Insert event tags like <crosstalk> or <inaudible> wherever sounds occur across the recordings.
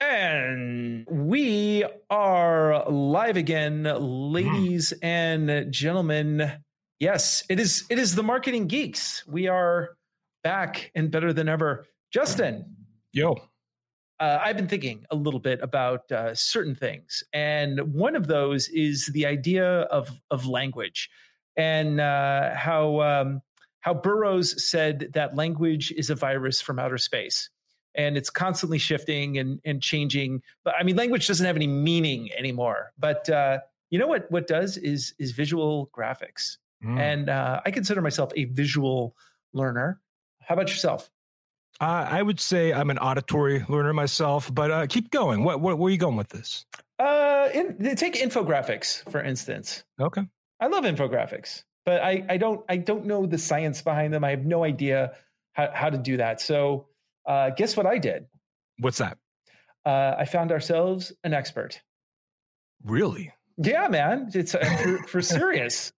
And we are live again, ladies and gentlemen. Yes, it is it is the marketing geeks. We are back and better than ever. Justin. Yo. Uh, I've been thinking a little bit about uh, certain things, and one of those is the idea of of language, and uh, how um, how Burroughs said that language is a virus from outer space and it's constantly shifting and, and changing. But I mean, language doesn't have any meaning anymore. But uh, you know what? What does is is visual graphics, mm. and uh, I consider myself a visual learner. How about yourself? Uh, I would say I'm an auditory learner myself, but uh, keep going. What, what, where are you going with this? Uh, in, take infographics for instance. Okay, I love infographics, but I, I don't I don't know the science behind them. I have no idea how, how to do that. So uh, guess what I did? What's that? Uh, I found ourselves an expert. Really? Yeah, man. It's uh, for, for <laughs> serious.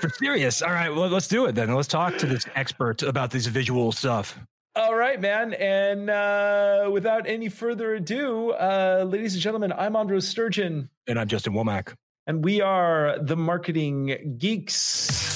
for serious. All right. Well, let's do it then. Let's talk to this expert about this visual stuff. All right, man. And uh, without any further ado, uh, ladies and gentlemen, I'm Andros Sturgeon. And I'm Justin Womack. And we are the Marketing Geeks.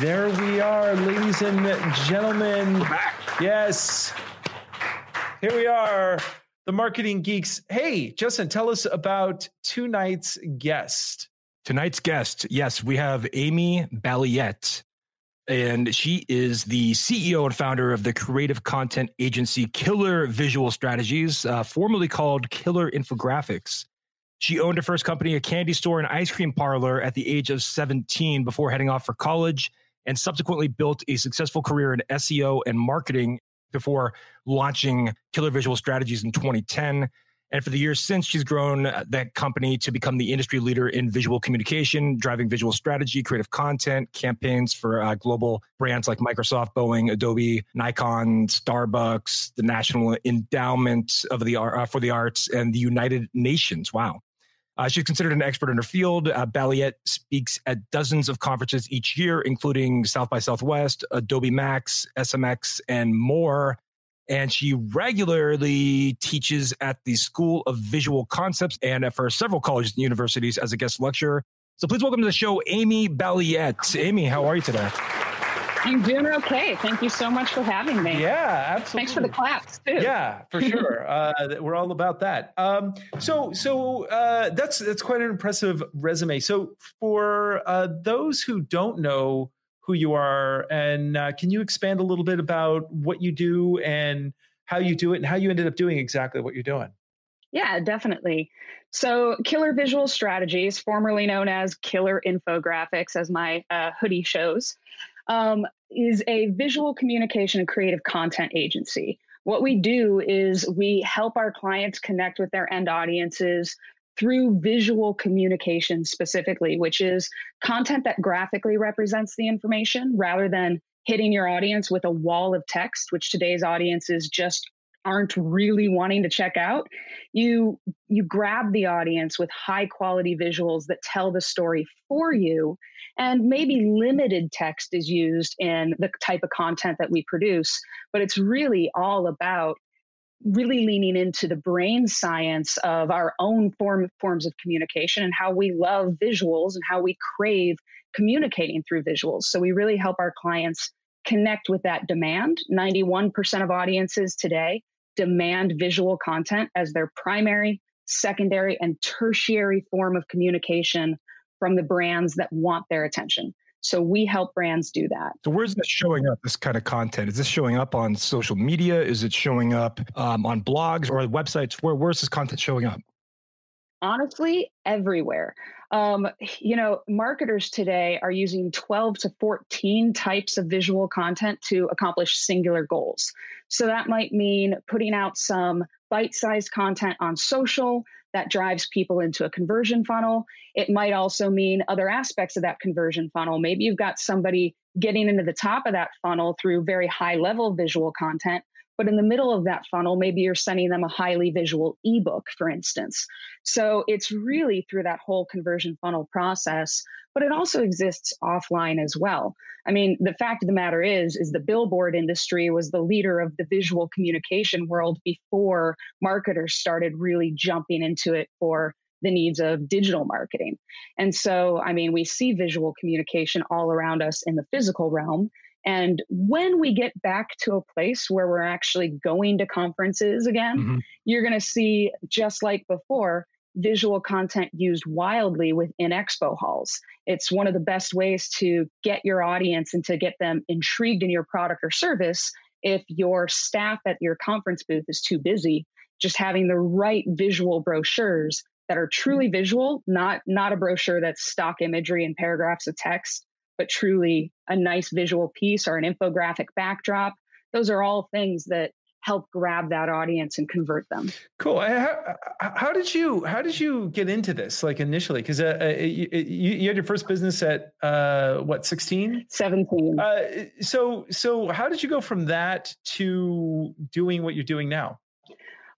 There we are, ladies and gentlemen. Yes. Here we are, the marketing geeks. Hey, Justin, tell us about tonight's guest. Tonight's guest, yes, we have Amy Balliet, and she is the CEO and founder of the creative content agency Killer Visual Strategies, uh, formerly called Killer Infographics. She owned her first company, a candy store and ice cream parlor, at the age of 17 before heading off for college, and subsequently built a successful career in SEO and marketing before launching Killer Visual Strategies in 2010. And for the years since, she's grown that company to become the industry leader in visual communication, driving visual strategy, creative content, campaigns for uh, global brands like Microsoft, Boeing, Adobe, Nikon, Starbucks, the National Endowment of the uh, for the Arts, and the United Nations. Wow. Uh, she's considered an expert in her field. Uh, Balliet speaks at dozens of conferences each year, including South by Southwest, Adobe Max, SMX, and more. And she regularly teaches at the School of Visual Concepts and for several colleges and universities as a guest lecturer. So please welcome to the show, Amy Balliet. Amy, how are you today? I'm doing okay. Thank you so much for having me. Yeah, absolutely. Thanks for the claps too. Yeah, for sure. <laughs> uh, we're all about that. Um, so, so uh, that's that's quite an impressive resume. So, for uh, those who don't know who you are, and uh, can you expand a little bit about what you do and how you do it, and how you ended up doing exactly what you're doing? Yeah, definitely. So, Killer Visual Strategies, formerly known as Killer Infographics, as my uh, hoodie shows, um, is a visual communication and creative content agency. What we do is we help our clients connect with their end audiences through visual communication specifically, which is content that graphically represents the information rather than hitting your audience with a wall of text, which today's audiences just aren't really wanting to check out you you grab the audience with high quality visuals that tell the story for you and maybe limited text is used in the type of content that we produce but it's really all about really leaning into the brain science of our own form forms of communication and how we love visuals and how we crave communicating through visuals. So we really help our clients connect with that demand. 91% of audiences today demand visual content as their primary, secondary, and tertiary form of communication from the brands that want their attention. So we help brands do that. So where's this showing up? This kind of content is this showing up on social media? Is it showing up um, on blogs or websites? Where where's this content showing up? Honestly, everywhere. Um, you know, marketers today are using 12 to 14 types of visual content to accomplish singular goals. So that might mean putting out some bite sized content on social that drives people into a conversion funnel. It might also mean other aspects of that conversion funnel. Maybe you've got somebody getting into the top of that funnel through very high level visual content, but in the middle of that funnel, maybe you're sending them a highly visual ebook, for instance. So it's really through that whole conversion funnel process, but it also exists offline as well. I mean, the fact of the matter is, is the billboard industry was the leader of the visual communication world before marketers started really jumping into it for the needs of digital marketing. And so, I mean, we see visual communication all around us in the physical realm. And when we get back to a place where we're actually going to conferences again, mm-hmm. you're going to see, just like before, visual content used wildly within expo halls. It's one of the best ways to get your audience and to get them intrigued in your product or service. If your staff at your conference booth is too busy, just having the right visual brochures that are truly visual, not not a brochure that's stock imagery and paragraphs of text, but truly a nice visual piece or an infographic backdrop. Those are all things that help grab that audience and convert them. Cool. How, how did you how did you get into this like initially? Because uh, uh you, you, had your first business at uh, what sixteen? Seventeen. Uh, so so how did you go from that to doing what you're doing now?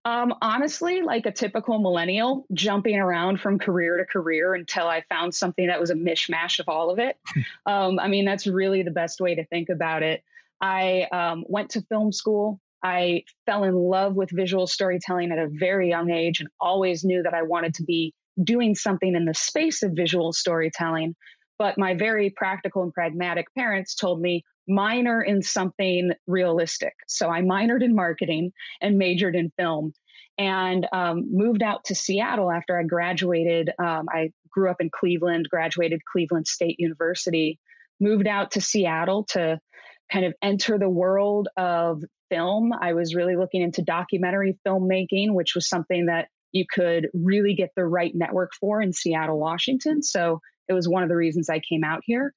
Um, honestly, like a typical millennial, jumping around from career to career until I found something that was a mishmash of all of it. um, I mean, that's really the best way to think about it. I um, went to film school. I fell in love with visual storytelling at a very young age and always knew that I wanted to be doing something in the space of visual storytelling. But my very practical and pragmatic parents told me, minor in something realistic. So I minored in marketing and majored in film and um, moved out to Seattle after I graduated. Um, I grew up in Cleveland, graduated Cleveland State University, moved out to Seattle to kind of enter the world of film. I was really looking into documentary filmmaking, which was something that you could really get the right network for in Seattle, Washington. So it was one of the reasons I came out here.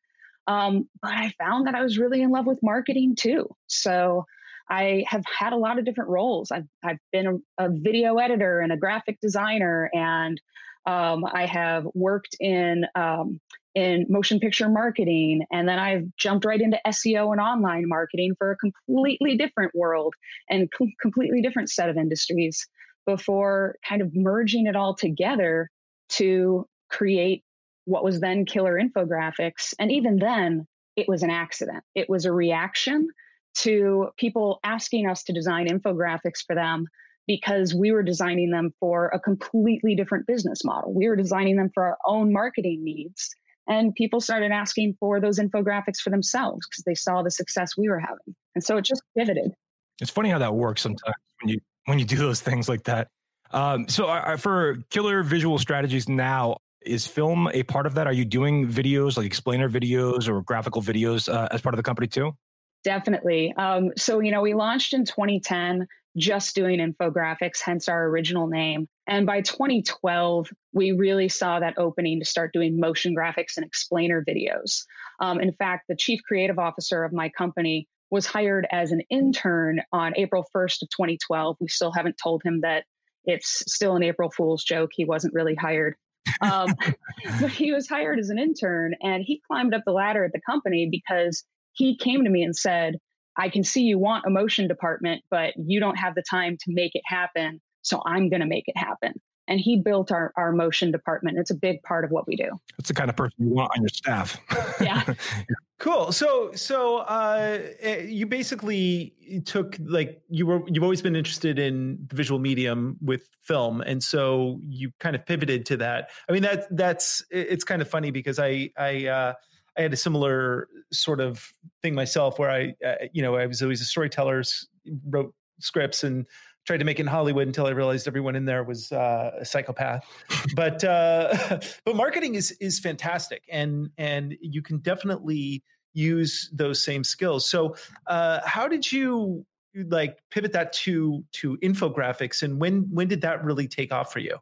Um, but I found that I was really in love with marketing too. So I have had a lot of different roles. I've, I've been a, a video editor and a graphic designer, and um, I have worked in um, in motion picture marketing, and then I've jumped right into SEO and online marketing for a completely different world and com- completely different set of industries before kind of merging it all together to create what was then killer infographics. And even then, it was an accident. It was a reaction to people asking us to design infographics for them because we were designing them for a completely different business model. We were designing them for our own marketing needs. And people started asking for those infographics for themselves because they saw the success we were having. And so it just pivoted. It's funny how that works sometimes when you when you do those things like that. Um, so uh, for killer visual strategies now, is film a part of that? Are you doing videos like explainer videos or graphical videos uh, as part of the company too? Definitely. Um, so, you know, we launched in 2010 just doing infographics, hence our original name. And by 2012, we really saw that opening to start doing motion graphics and explainer videos. Um, in fact, the chief creative officer of my company was hired as an intern on April 1st of 2012. We still haven't told him that It's still an April Fool's joke. He wasn't really hired. Um, <laughs> but he was hired as an intern and he climbed up the ladder at the company because he came to me and said, I can see you want a motion department, but you don't have the time to make it happen. So I'm going to make it happen and he built our, our motion department. It's a big part of what we do. That's the kind of person you want on your staff. <laughs> Yeah. cool. So, so uh, eh, you basically took like you were you've always been interested in the visual medium with film, and so you kind of pivoted to that. I mean, that that's it's kind of funny because I I. Uh, I had a similar sort of thing myself where I, uh, you know, I was always a storyteller, wrote scripts and tried to make it in Hollywood until I realized everyone in there was uh, a psychopath. but uh, <laughs> but marketing is is fantastic, and and you can definitely use those same skills. So uh, how did you like pivot that to to infographics, and when when did that really take off for you?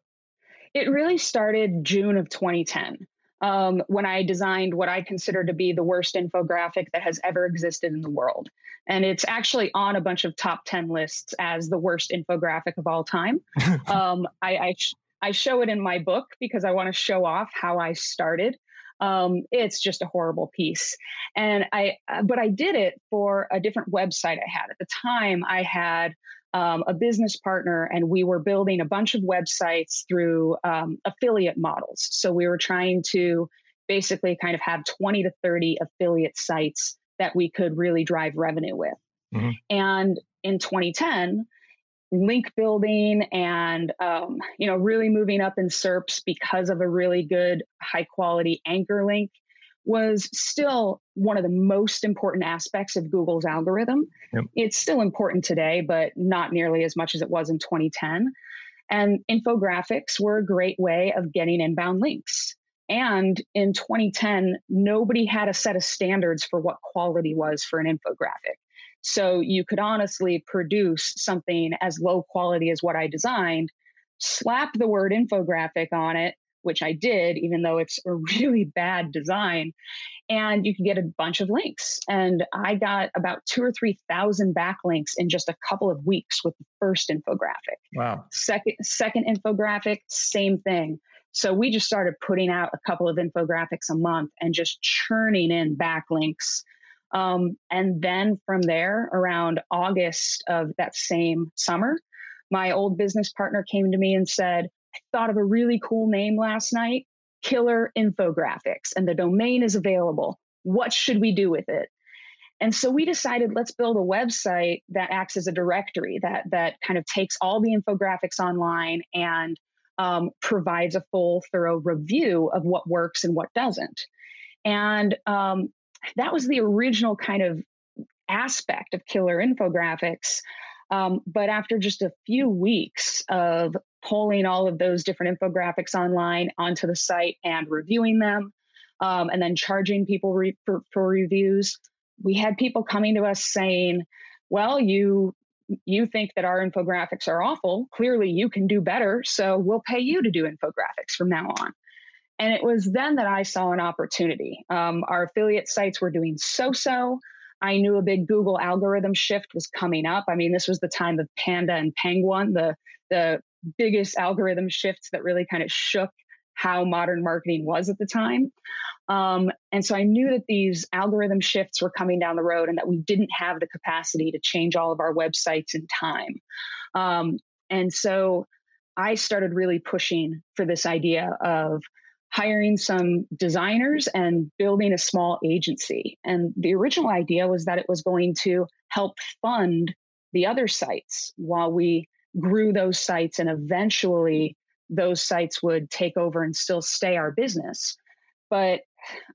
It really started June of 2010 um, when I designed what I consider to be the worst infographic that has ever existed in the world. And it's actually on a bunch of top 10 lists as the worst infographic of all time. <laughs> um, I, I, sh- I, show it in my book because I want to show off how I started. Um, it's just a horrible piece. And I, uh, but I did it for a different website I had. At the time, I had um, a business partner, and we were building a bunch of websites through um, affiliate models. So we were trying to basically kind of have 20 to 30 affiliate sites that we could really drive revenue with. Mm-hmm. And in 2010, link building and um, you know really moving up in SERPs because of a really good high quality anchor link was still one of the most important aspects of Google's algorithm. Yep. It's still important today, but not nearly as much as it was in 2010. And infographics were a great way of getting inbound links. And in 2010, nobody had a set of standards for what quality was for an infographic. So you could honestly produce something as low quality as what I designed, slap the word infographic on it, which I did, even though it's a <laughs> really bad design. And you can get a bunch of links. And I got about two or 3,000 backlinks in just a couple of weeks with the first infographic. Wow. Second, second infographic, same thing. So we just started putting out a couple of infographics a month and just churning in backlinks. Um, and then from there, around August of that same summer, my old business partner came to me and said, I thought of a really cool name last night Killer Infographics, and the domain is available. What should we do with it? And so we decided let's build a website that acts as a directory that that kind of takes all the infographics online and um, provides a full, thorough review of what works and what doesn't. And um, that was the original kind of aspect of killer infographics. Um, but after just a few weeks of pulling all of those different infographics online onto the site and reviewing them, um, and then charging people re- for, for reviews, we had people coming to us saying, "Well, you you think that our infographics are awful. Clearly, you can do better. So we'll pay you to do infographics from now on." And it was then that I saw an opportunity. Um, our affiliate sites were doing so so. I knew a big Google algorithm shift was coming up. I mean, this was the time of Panda and Penguin, the the biggest algorithm shifts that really kind of shook how modern marketing was at the time. Um, and so I knew that these algorithm shifts were coming down the road and that we didn't have the capacity to change all of our websites in time. Um, and so I started really pushing for this idea of hiring some designers and building a small agency. And the original idea was that it was going to help fund the other sites while we grew those sites and eventually those sites would take over and still stay our business. But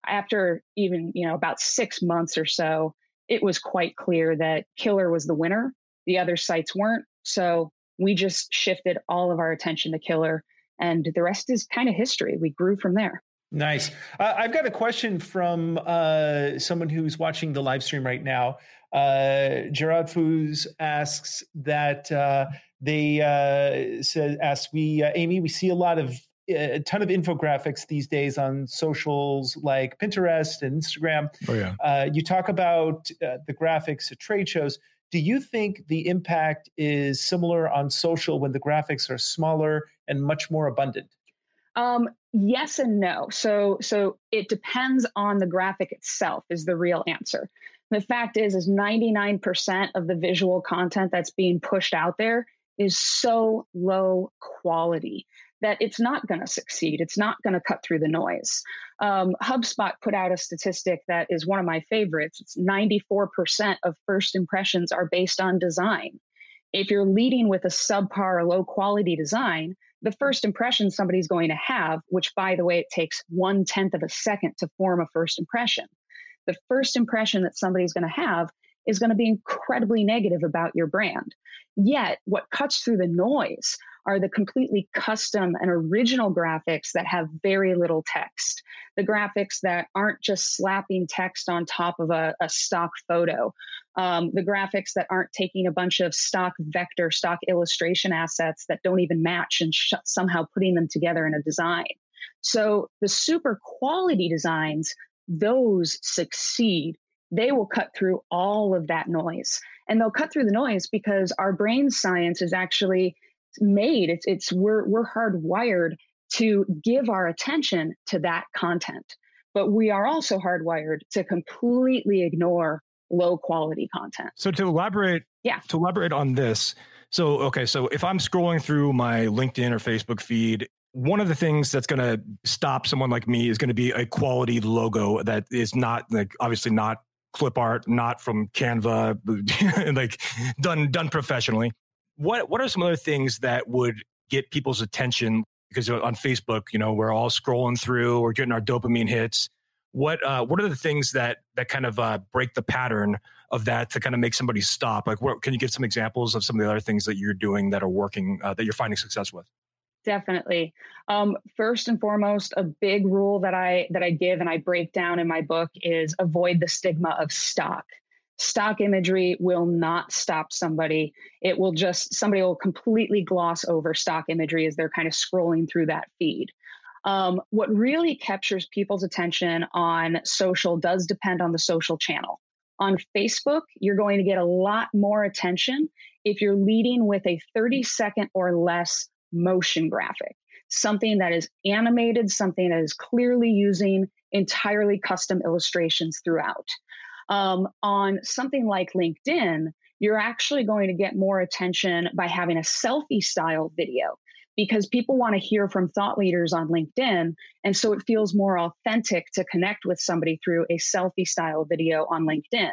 after even, you know, about 6 months or so, it was quite clear that Killer was the winner. The other sites weren't. So we just shifted all of our attention to Killer and the rest is kind of history. We grew from there. Nice. Uh, I've got a question from uh, someone who's watching the live stream right now. Uh, Gerard Foos asks that uh, they uh, said, "Ask we, uh, Amy, we see a lot of a ton of infographics these days on socials like Pinterest and Instagram. Oh yeah. Uh, you talk about uh, the graphics at trade shows. Do you think the impact is similar on social when the graphics are smaller and much more abundant? Um, yes and no. So so it depends on the graphic itself is the real answer. The fact is is 99% of the visual content that's being pushed out there is so low quality that it's not going to succeed. It's not going to cut through the noise. Um, HubSpot put out a statistic that is one of my favorites. It's 94% of first impressions are based on design. If you're leading with a subpar low quality design, the first impression somebody's going to have, which by the way, it takes one tenth of a second to form a first impression. The first impression that somebody's going to have is going to be incredibly negative about your brand. Yet, what cuts through the noise are the completely custom and original graphics that have very little text. The graphics that aren't just slapping text on top of a, a stock photo. Um, the graphics that aren't taking a bunch of stock vector, stock illustration assets that don't even match and sh- somehow putting them together in a design. So the super quality designs, those succeed they will cut through all of that noise. And they'll cut through the noise because our brain science is actually made. It's it's we're we're hardwired to give our attention to that content. But we are also hardwired to completely ignore low quality content. So to elaborate, yeah. To elaborate on this, so okay, so if I'm scrolling through my LinkedIn or Facebook feed, one of the things that's going to stop someone like me is going to be a quality logo that is not like obviously not clip art, not from Canva, <laughs> like done done professionally. What what are some other things that would get people's attention? Because on Facebook, you know, we're all scrolling through, we're getting our dopamine hits. What uh, what are the things that that kind of uh, break the pattern of that to kind of make somebody stop? Like, what, can you give some examples of some of the other things that you're doing that are working uh, that you're finding success with? Definitely. Um, first and foremost, a big rule that I that I give and I break down in my book is avoid the stigma of stock. Stock imagery will not stop somebody. It will just somebody will completely gloss over stock imagery as they're kind of scrolling through that feed. Um, what really captures people's attention on social does depend on the social channel. On Facebook, you're going to get a lot more attention if you're leading with a 30 second or less motion graphic, something that is animated, something that is clearly using entirely custom illustrations throughout. Um, on something like LinkedIn, you're actually going to get more attention by having a selfie style video because people want to hear from thought leaders on LinkedIn. And so it feels more authentic to connect with somebody through a selfie style video on LinkedIn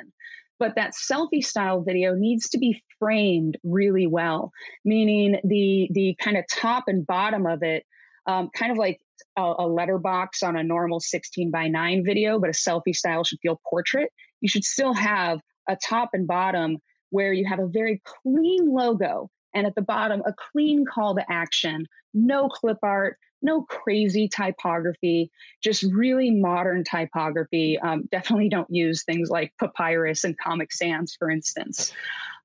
but that selfie style video needs to be framed really well meaning the the kind of top and bottom of it um, kind of like a, a letterbox on a normal 16 by 9 video but a selfie style should feel portrait you should still have a top and bottom where you have a very clean logo and at the bottom a clean call to action no clip art no crazy typography, just really modern typography. Um, definitely don't use things like Papyrus and Comic Sans, for instance.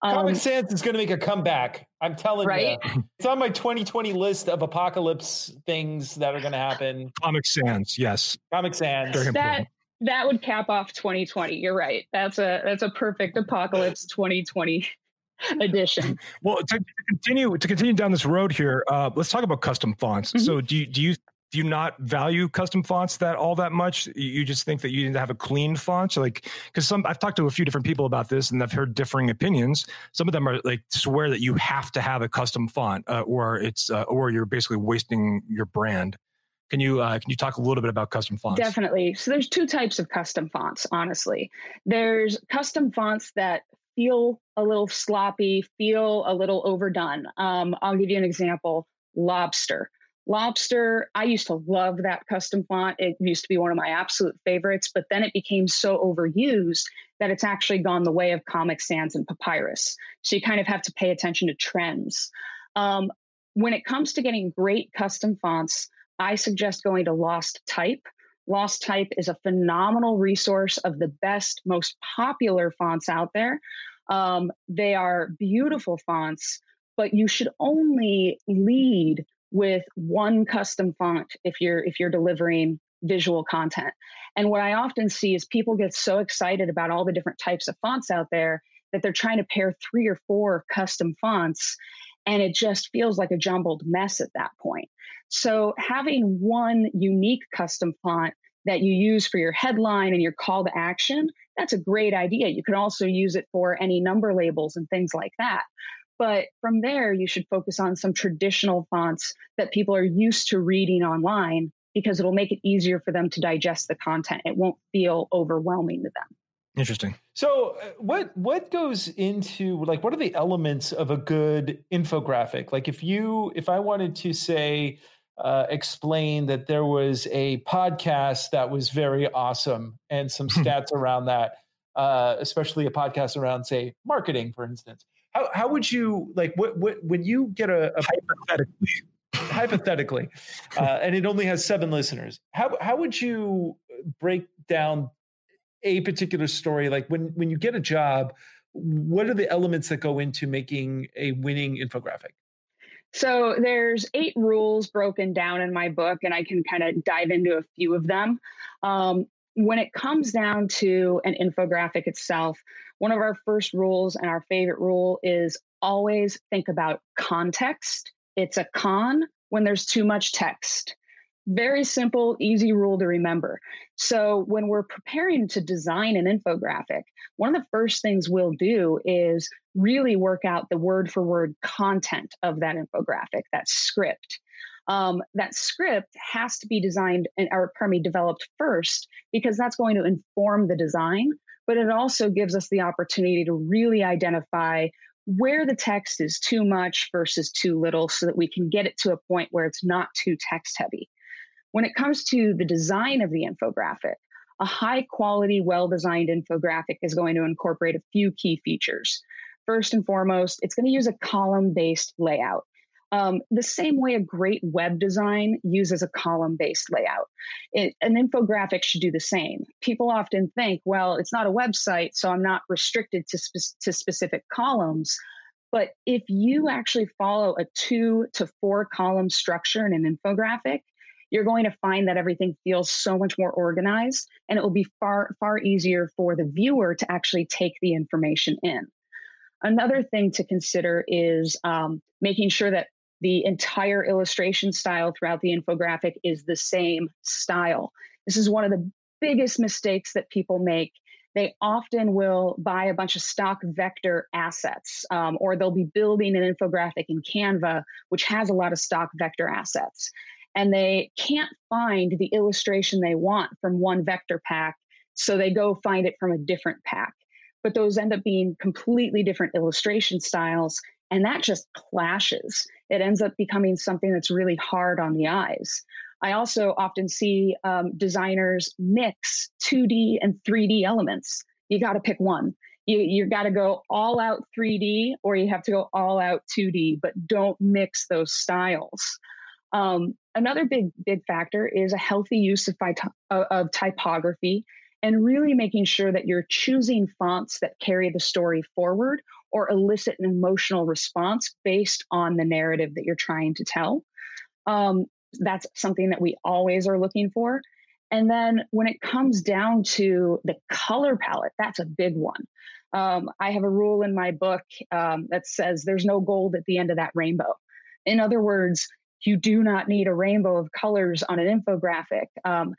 Um, Comic Sans is going to make a comeback. I'm telling right? you. It's on my 2020 list of apocalypse things that are going to happen. Comic Sans, yes. Comic Sans. That, that would cap off 2020. You're right. That's a that's a perfect apocalypse 2020 <laughs> edition. Well, to, to, continue to continue down this road here, uh, let's talk about custom fonts. Mm-hmm. So, do you, do you do you not value custom fonts that all that much? You just think that you need to have a clean font, so like because some I've talked to a few different people about this, and I've heard differing opinions. Some of them are like swear that you have to have a custom font, uh, or it's uh, or you're basically wasting your brand. Can you uh, can you talk a little bit about custom fonts? Definitely. So there's two types of custom fonts. Honestly, there's custom fonts that feel a little sloppy, feel a little overdone. Um, I'll give you an example Lobster. Lobster, I used to love that custom font. It used to be one of my absolute favorites, but then it became so overused that it's actually gone the way of Comic Sans and Papyrus. So you kind of have to pay attention to trends. Um, when it comes to getting great custom fonts, I suggest going to Lost Type. Lost Type is a phenomenal resource of the best, most popular fonts out there. Um, they are beautiful fonts, but you should only lead with one custom font if you're if you're delivering visual content. And what I often see is people get so excited about all the different types of fonts out there, that they're trying to pair three or four custom fonts and it just feels like a jumbled mess at that point. So having one unique custom font that you use for your headline and your call to action, that's a great idea. You can also use it for any number labels and things like that. But from there, you should focus on some traditional fonts that people are used to reading online because it'll make it easier for them to digest the content. It won't feel overwhelming to them. Interesting. So, uh, what what goes into like what are the elements of a good infographic? Like, if you if I wanted to say uh, explain that there was a podcast that was very awesome and some stats around that, uh, especially a podcast around say marketing, for instance. How how would you like what what when you get a, a hypothetically hypothetically, uh, and it only has seven listeners? How how would you break down a particular story? Like when when you get a job, what are the elements that go into making a winning infographic? So there's eight rules broken down in my book, and I can kind of dive into a few of them. Um, when it comes down to an infographic itself, one of our first rules and our favorite rule is always think about context. It's a con when there's too much text. Very simple, easy rule to remember. So, when we're preparing to design an infographic, one of the first things we'll do is really work out the word for word content of that infographic, that script. Um, that script has to be designed and, or pardon me, developed first because that's going to inform the design. But it also gives us the opportunity to really identify where the text is too much versus too little so that we can get it to a point where it's not too text heavy. When it comes to the design of the infographic, a high quality, well designed infographic is going to incorporate a few key features. First and foremost, it's going to use a column based layout. Um, the same way a great web design uses a column based layout. It, an infographic should do the same. People often think, well, it's not a website, so I'm not restricted to, spe- to specific columns. But if you actually follow a two to four column structure in an infographic, you're going to find that everything feels so much more organized and it will be far, far easier for the viewer to actually take the information in. Another thing to consider is um, making sure that the entire illustration style throughout the infographic is the same style. This is one of the biggest mistakes that people make. They often will buy a bunch of stock vector assets, um, or they'll be building an infographic in Canva, which has a lot of stock vector assets and they can't find the illustration they want from one vector pack. So they go find it from a different pack. But those end up being completely different illustration styles. And that just clashes. It ends up becoming something that's really hard on the eyes. I also often see um, designers mix 2D and 3D elements. You got to pick one. You, you got to go all out 3D or you have to go all out 2D, but don't mix those styles. Um, another big big factor is a healthy use of, of typography and really making sure that you're choosing fonts that carry the story forward or elicit an emotional response based on the narrative that you're trying to tell. Um, that's something that we always are looking for. And then when it comes down to the color palette, that's a big one. Um, I have a rule in my book um, that says there's no gold at the end of that rainbow. In other words, you do not need a rainbow of colors on an infographic. Um,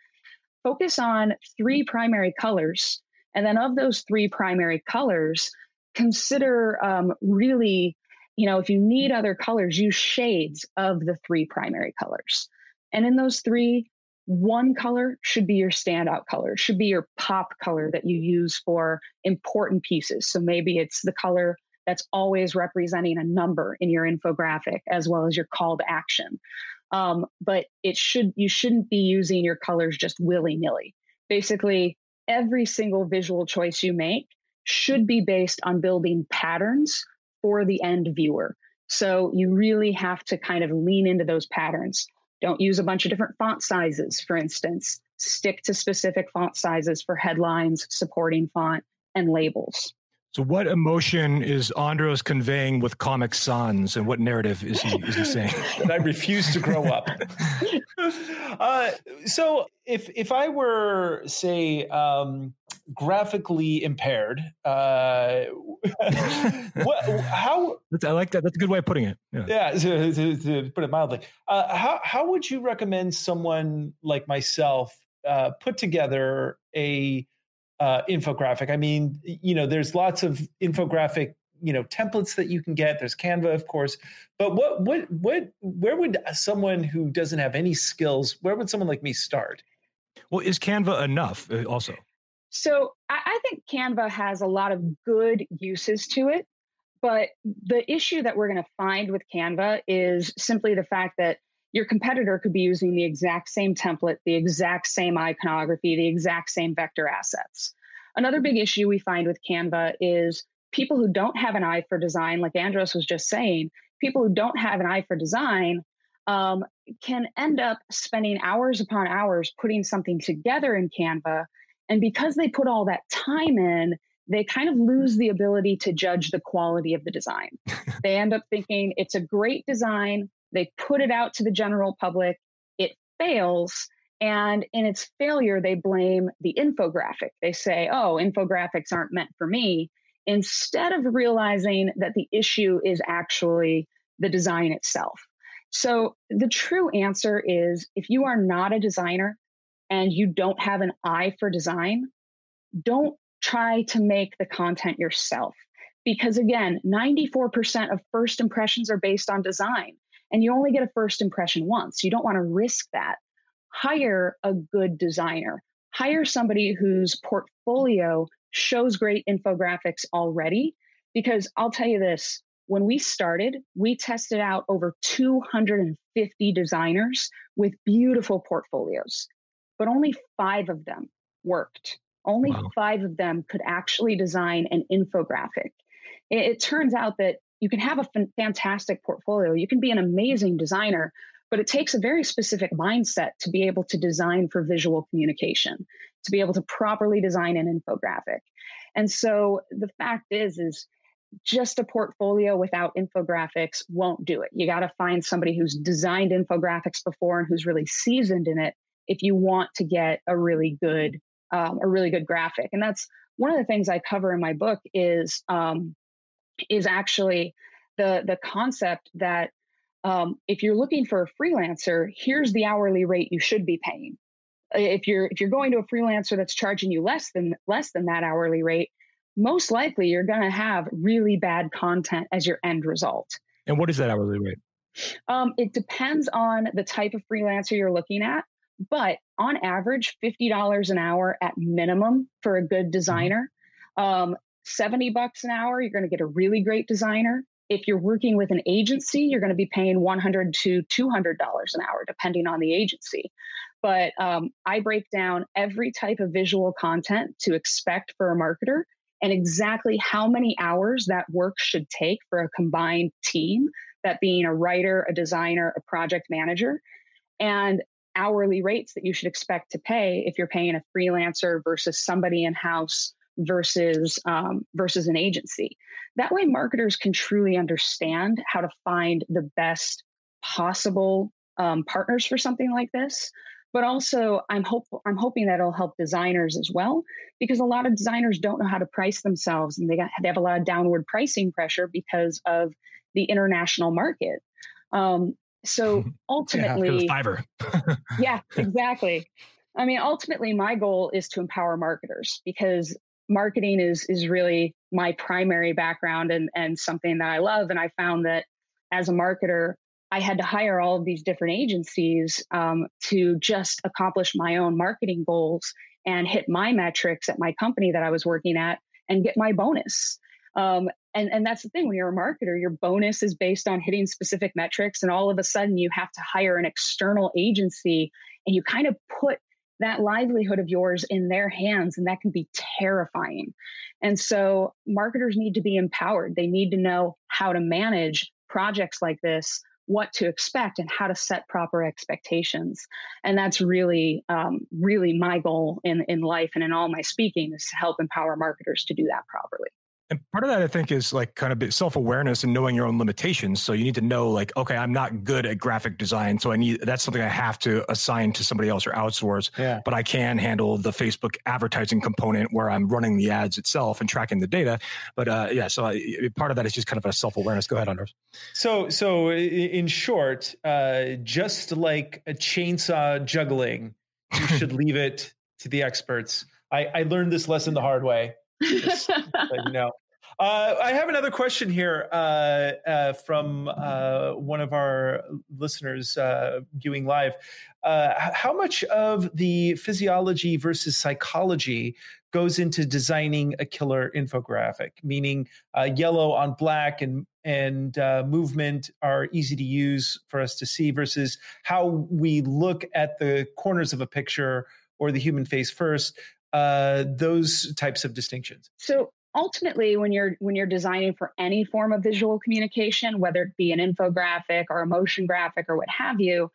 focus on three primary colors. And then, of those three primary colors, consider um, really, you know, if you need other colors, use shades of the three primary colors. And in those three, one color should be your standout color, should be your pop color that you use for important pieces. So maybe it's the color that's always representing a number in your infographic as well as your call to action. Um, but it should you shouldn't be using your colors just willy nilly. Basically, every single visual choice you make should be based on building patterns for the end viewer. So you really have to kind of lean into those patterns. Don't use a bunch of different font sizes, for instance. Stick to specific font sizes for headlines, supporting font, and labels. So, what emotion is Andros conveying with Comic Sans, and what narrative is he is he <laughs> saying? that I refuse to grow up. <laughs> uh, so, if if I were say um, graphically impaired, uh, <laughs> what, how? I like that. That's a good way of putting it. Yeah, yeah to, to, to, put it mildly. Uh, how how would you recommend someone like myself uh, put together a uh, infographic? I mean, you know, there's lots of infographic you know templates that you can get. There's canva of course. But what what what where would someone who doesn't have any skills where would someone like me start? Well is canva enough uh, also? So I, I think canva has a lot of good uses to it but the issue that we're going to find with canva is simply the fact that your competitor could be using the exact same template the exact same iconography the exact same vector assets another big issue we find with canva is people who don't have an eye for design, like Andros was just saying, people who don't have an eye for design um, can end up spending hours upon hours putting something together in Canva. And because they put all that time in, they kind of lose the ability to judge the quality of the design. <laughs> they end up thinking it's a great design. They put it out to the general public, it fails. And in its failure, they blame the infographic. They say, oh, infographics aren't meant for me instead of realizing that the issue is actually the design itself. So, the true answer is if you are not a designer and you don't have an eye for design, don't try to make the content yourself. Because again, 94% of first impressions are based on design, and you only get a first impression once. You don't want to risk that. Hire a good designer, hire somebody whose portfolio shows great infographics already. Because I'll tell you this when we started, we tested out over 250 designers with beautiful portfolios, but only five of them worked. Only wow. five of them could actually design an infographic. It, it turns out that you can have a fantastic portfolio, you can be an amazing designer, but it takes a very specific mindset to be able to design for visual communication to be able to properly design an infographic. And so the fact is, is just a portfolio without infographics won't do it. You got to find somebody who's designed infographics before and who's really seasoned in it if you want to get a really good um, a really good graphic. And that's one of the things I cover in my book is um, is actually the the concept that um, if you're looking for a freelancer, here's the hourly rate you should be paying. If you're if you're going to a freelancer that's charging you less than less than that hourly rate most likely you're going to have really bad content as your end result. And what is that hourly rate? Um, it depends on the type of freelancer you're looking at but on average $50 an hour at minimum for a good mm-hmm. designer. Um, 70 bucks an hour you're going to get a really great designer. If you're working with an agency you're going to be paying 100 to 200 dollars an hour depending on the agency. But um, I break down every type of visual content to expect for a marketer and exactly how many hours that work should take for a combined team, that being a writer, a designer, a project manager, and hourly rates that you should expect to pay if you're paying a freelancer versus somebody in house versus um, versus an agency. That way, marketers can truly understand how to find the best possible um, partners for something like this. But also i'm hopeful i'm hoping that it'll help designers as well because a lot of designers don't know how to price themselves and they got they have a lot of downward pricing pressure because of the international market. Um, so <laughs> ultimately yeah, fiverr <laughs> yeah exactly. I mean ultimately my goal is to empower marketers because marketing is is really my primary background and and something that i love and i found that as a marketer I had to hire all of these different agencies um, to just accomplish my own marketing goals and hit my metrics at my company that I was working at and get my bonus. Um, and, and that's the thing when you're a marketer, your bonus is based on hitting specific metrics. And all of a sudden, you have to hire an external agency and you kind of put that livelihood of yours in their hands. And that can be terrifying. And so, marketers need to be empowered, they need to know how to manage projects like this what to expect and how to set proper expectations. And that's really, um, really my goal in, in life and in all my speaking is to help empower marketers to do that properly. And part of that, I think, is like kind of self awareness and knowing your own limitations. So you need to know, like, okay, I'm not good at graphic design, so I need that's something I have to assign to somebody else or outsource. Yeah. But I can handle the Facebook advertising component where I'm running the ads itself and tracking the data. But uh, yeah, so I, part of that is just kind of a self awareness. Go ahead, Anders. So, so in short, uh, just like a chainsaw juggling, you should <laughs> leave it to the experts. I, I learned this lesson the hard way. Just, <laughs> you know. Uh, I have another question here uh, uh, from uh, one of our listeners uh, viewing live. Uh, how much of the physiology versus psychology goes into designing a killer infographic? Meaning, yellow on black and and movement are easy to use for us to see, versus how we look at the corners of a picture or the human face first those types of distinctions? So ultimately when you're when you're designing for any form of visual communication whether it be an infographic or a motion graphic or what have you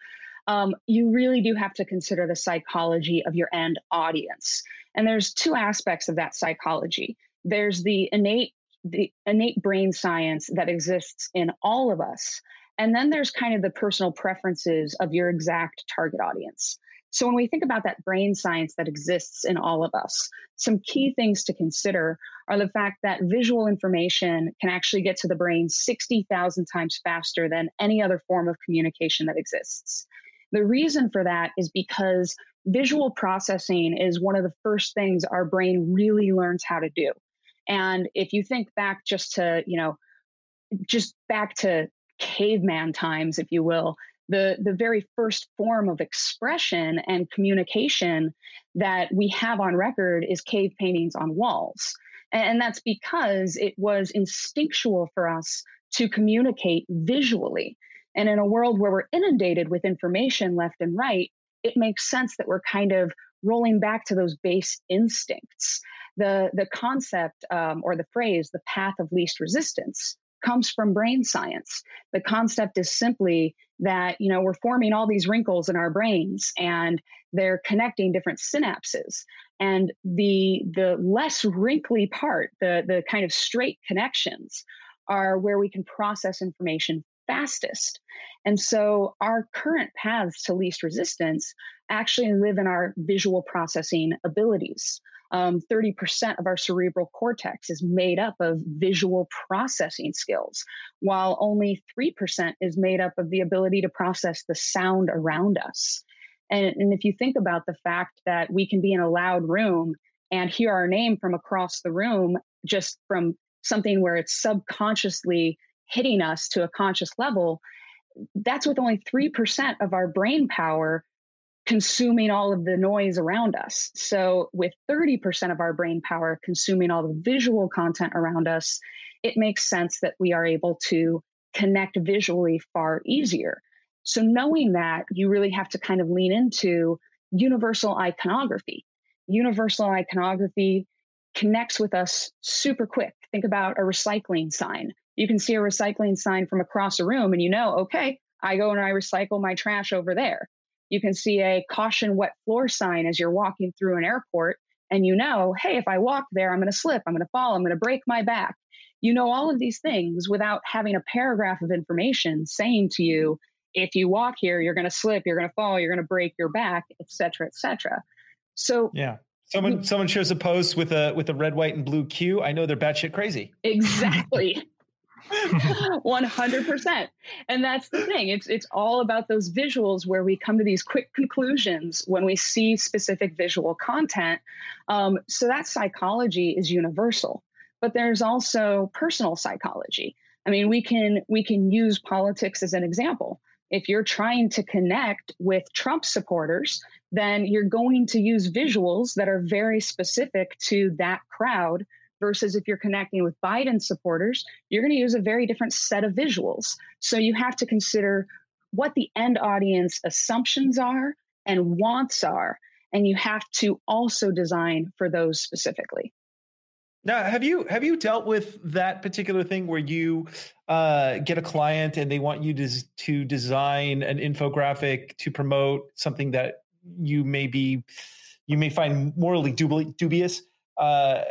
um, you really do have to consider the psychology of your end audience. And there's two aspects of that psychology. There's the innate the innate brain science that exists in all of us and then there's kind of the personal preferences of your exact target audience so when we think about that brain science that exists in all of us, some key things to consider are the fact that visual information can actually get to the brain 60,000 times faster than any other form of communication that exists. The reason for that is because visual processing is one of the first things our brain really learns how to do. And if you think back just to, you know, just back to caveman times, if you will, the, the very first form of expression and communication that we have on record is cave paintings on walls. And that's because it was instinctual for us to communicate visually. And in a world where we're inundated with information left and right, it makes sense that we're kind of rolling back to those base instincts. The, the concept um, or the phrase, the path of least resistance, comes from brain science. The concept is simply that, you know, we're forming all these wrinkles in our brains and they're connecting different synapses. And the the less wrinkly part, the the kind of straight connections are where we can process information fastest. And so our current paths to least resistance actually live in our visual processing abilities um, 30% of our cerebral cortex is made up of visual processing skills, while only 3% is made up of the ability to process the sound around us. And, and if you think about the fact that we can be in a loud room and hear our name from across the room just from something where it's subconsciously hitting us to a conscious level, that's with only 3% of our brain power consuming all of the noise around us. So, with 30% of our brain power consuming all the visual content around us, it makes sense that we are able to connect visually far easier. So, knowing that, you really have to kind of lean into universal iconography. Universal iconography connects with us super quick. Think about a recycling sign. You can see a recycling sign from across a room and you know, okay, I go and I recycle my trash over there. You can see a caution wet floor sign as you're walking through an airport, and you know, hey, if I walk there, I'm going to slip, I'm going to fall, I'm going to break my back. You know all of these things without having a paragraph of information saying to you, if you walk here, you're going to slip, you're going to fall, you're going to break your back, et cetera, et cetera. So yeah, someone hmm. someone shares a post with a with a red, white, and blue Q. I know they're batshit crazy. Exactly. <laughs> <laughs> 100% and that's the thing it's it's all about those visuals where we come to these quick conclusions when we see specific visual content um, so that psychology is universal. But there's also personal psychology. I mean we can we can use politics as an example. If you're trying to connect with trump supporters then you're going to use visuals that are very specific to that crowd versus if you're connecting with Biden supporters, you're going to use a very different set of visuals. So you have to consider what the end audience assumptions are and wants are. And you have to also design for those specifically. Now, have you have you dealt with that particular thing where you uh, get a client and they want you to to design an infographic to promote something that you may be you may find morally dubious, uh,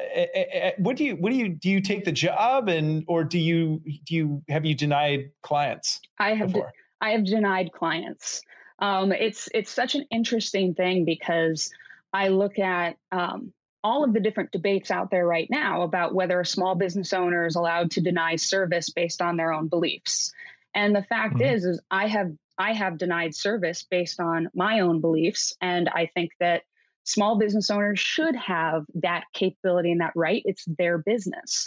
what do you what do you do you take the job and or do you do you have you denied clients i have de- i have denied clients. Um, it's it's such an interesting thing because i look at um, all of the different debates out there right now about whether a small business owner is allowed to deny service based on their own beliefs. And the fact mm-hmm. is is i have i have denied service based on my own beliefs. And i think that small business owners should have that capability and that right. It's their business.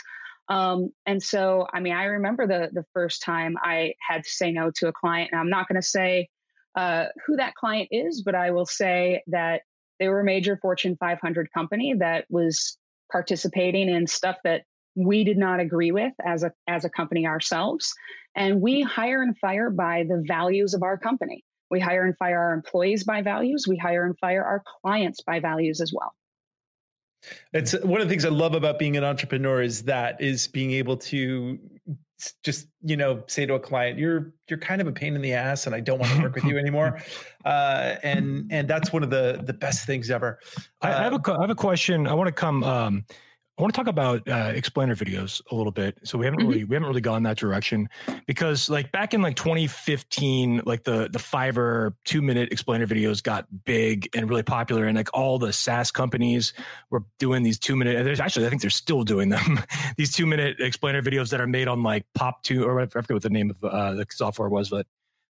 Um, and so, I mean, I remember the the first time I had to say no to a client, and I'm not going to say uh, who that client is, but I will say that they were a major Fortune 500 company that was participating in stuff that we did not agree with as a as a company ourselves, and we hire and fire by the values of our company. We hire and fire our employees by values. We hire and fire our clients by values as well. It's one of the things I love about being an entrepreneur is that is being able to just you know say to a client you're you're kind of a pain in the ass and I don't want to work with you anymore <laughs> uh, and and that's one of the the best things ever. Uh, I have a I have a question. I want to come um, I want to talk about uh, explainer videos a little bit. So we haven't mm-hmm. really we haven't really gone that direction because like back in like 2015, like the the Fiverr two minute explainer videos got big and really popular, and like all the SaaS companies were doing these two minute. There's actually I think they're still doing them. <laughs> these two minute explainer videos that are made on like Powtoon or I forget what the name of uh, the software was, but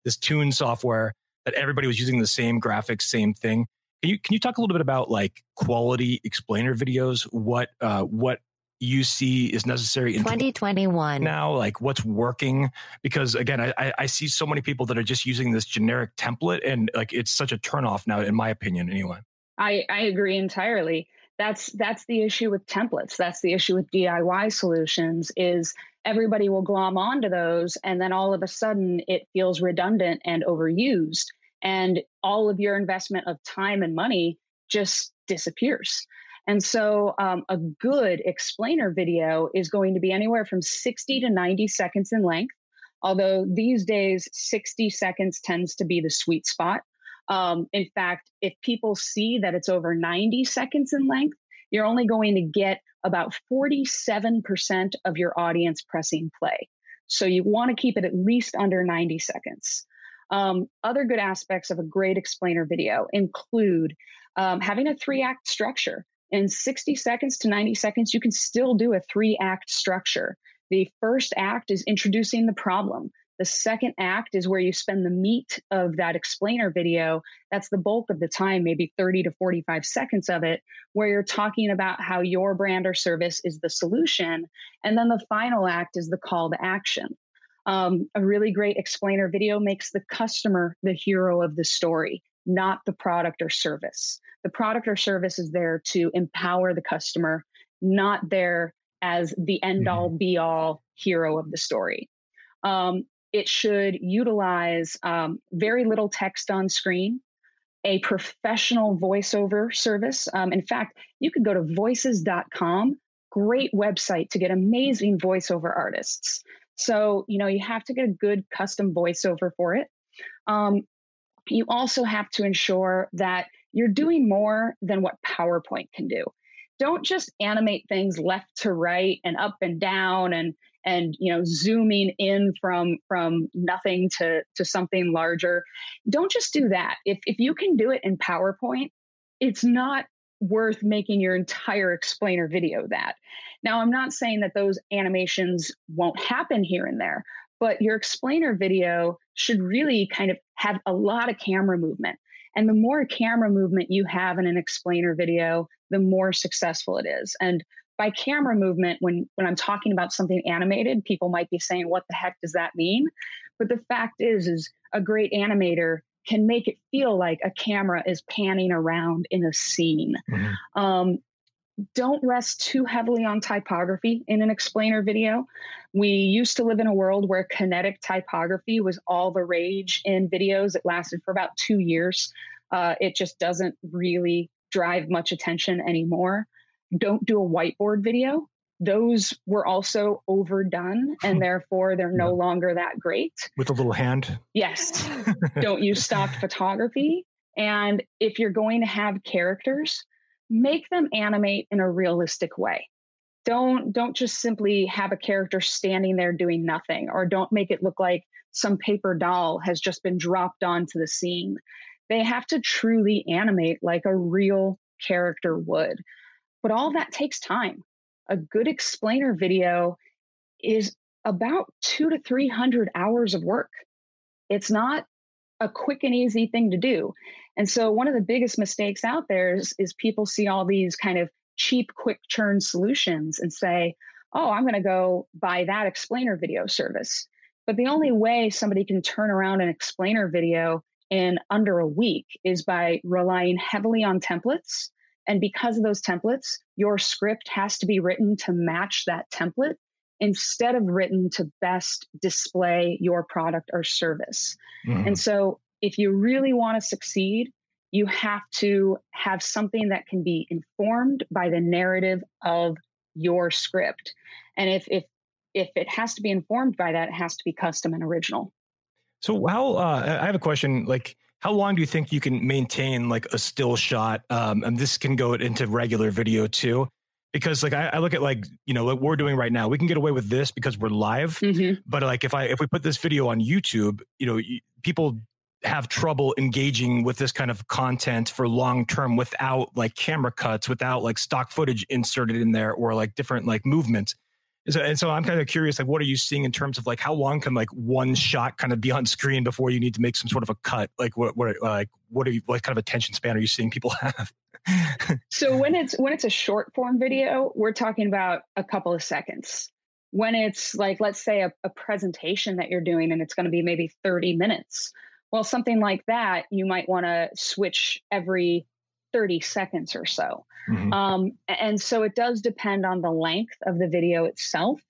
this Tune software that everybody was using the same graphics, same thing. Can you can you talk a little bit about like quality explainer videos? What uh, what you see is necessary in 2021 now? Like what's working? Because again I, I see so many people that are just using this generic template and like it's such a turnoff now in my opinion anyway. I i agree entirely. That's that's the issue with templates. That's the issue with diy solutions is everybody will glom onto those and then all of a sudden it feels redundant and overused and all of your investment of time and money just disappears. And so, um, a good explainer video is going to be anywhere from 60 to 90 seconds in length. Although these days, 60 seconds tends to be the sweet spot. Um, in fact, if people see that it's over 90 seconds in length, you're only going to get about 47% of your audience pressing play. So you want to keep it at least under 90 seconds. Um, other good aspects of a great explainer video include um, having a three act structure. In 60 seconds to 90 seconds, you can still do a three act structure. The first act is introducing the problem. The second act is where you spend the meat of that explainer video. That's the bulk of the time, maybe 30 to 45 seconds of it, where you're talking about how your brand or service is the solution. And then the final act is the call to action. Um, a really great explainer video makes the customer the hero of the story, not the product or service. The product or service is there to empower the customer, not there as the end all mm-hmm. be all hero of the story. Um, it should utilize um, very little text on screen, a professional voiceover service. Um, in fact, you could go to voices.com, great website to get amazing voiceover artists. So, you know, you have to get a good custom voiceover for it. Um, you also have to ensure that you're doing more than what PowerPoint can do. Don't just animate things left to right and up and down and and you know zooming in from from nothing to to something larger. Don't just do that. If if you can do it in PowerPoint, it's not worth making your entire explainer video that. Now, I'm not saying that those animations won't happen here and there, but your explainer video should really kind of have a lot of camera movement. And the more camera movement you have in an explainer video, the more successful it is. And by camera movement, when, when I'm talking about something animated, people might be saying, what the heck does that mean? But the fact is, is a great animator can make it feel like a camera is panning around in a scene. Mm-hmm. Um, don't rest too heavily on typography in an explainer video. We used to live in a world where kinetic typography was all the rage in videos. It lasted for about two years. Uh, it just doesn't really drive much attention anymore. Don't do a whiteboard video those were also overdone and hmm. therefore they're no longer that great. With a little hand? Yes. <laughs> Don't use stock photography. And if you're going to have characters, make them animate in a realistic way don't don't just simply have a character standing there doing nothing or don't make it look like some paper doll has just been dropped onto the scene they have to truly animate like a real character would but all that takes time a good explainer video is about two to 300 hours of work. It's not a quick and easy thing to do. And so, one of the biggest mistakes out there is, is people see all these kind of cheap, quick churn solutions and say, oh, I'm going to go buy that explainer video service. But the only way somebody can turn around an explainer video in under a week is by relying heavily on templates. And because of those templates, your script has to be written to match that template instead of written to best display your product or service. Mm-hmm. And so, if you really want to succeed, you have to have something that can be informed by the narrative of your script. And if if if it has to be informed by that, it has to be custom and original. So how uh, I have a question like how long do you think you can maintain like a still shot? Um, and this can go into regular video too. Because like I, I, look at like you know what we're doing right now we can get away with this because we're live. Mm-hmm. but like if i if we put this video on youtube you know people have trouble engaging with this kind of content for long term without like camera cuts without like stock footage inserted in there or like different like movements so, and so I'm kind of curious, like, what are you seeing in terms of like how long can like one shot kind of be on screen before you need to make some sort of a cut? Like, what, what, like, what are you, what kind of attention span are you seeing people <laughs> have? so when it's when it's a short form video, we're talking about a couple of seconds. When it's like, let's say a, a presentation that you're doing and it's going to be maybe 30 minutes. Well, something like that, you might want to switch every 30 seconds or so. Mm-hmm. Um, and so it does depend on the length of the video itself.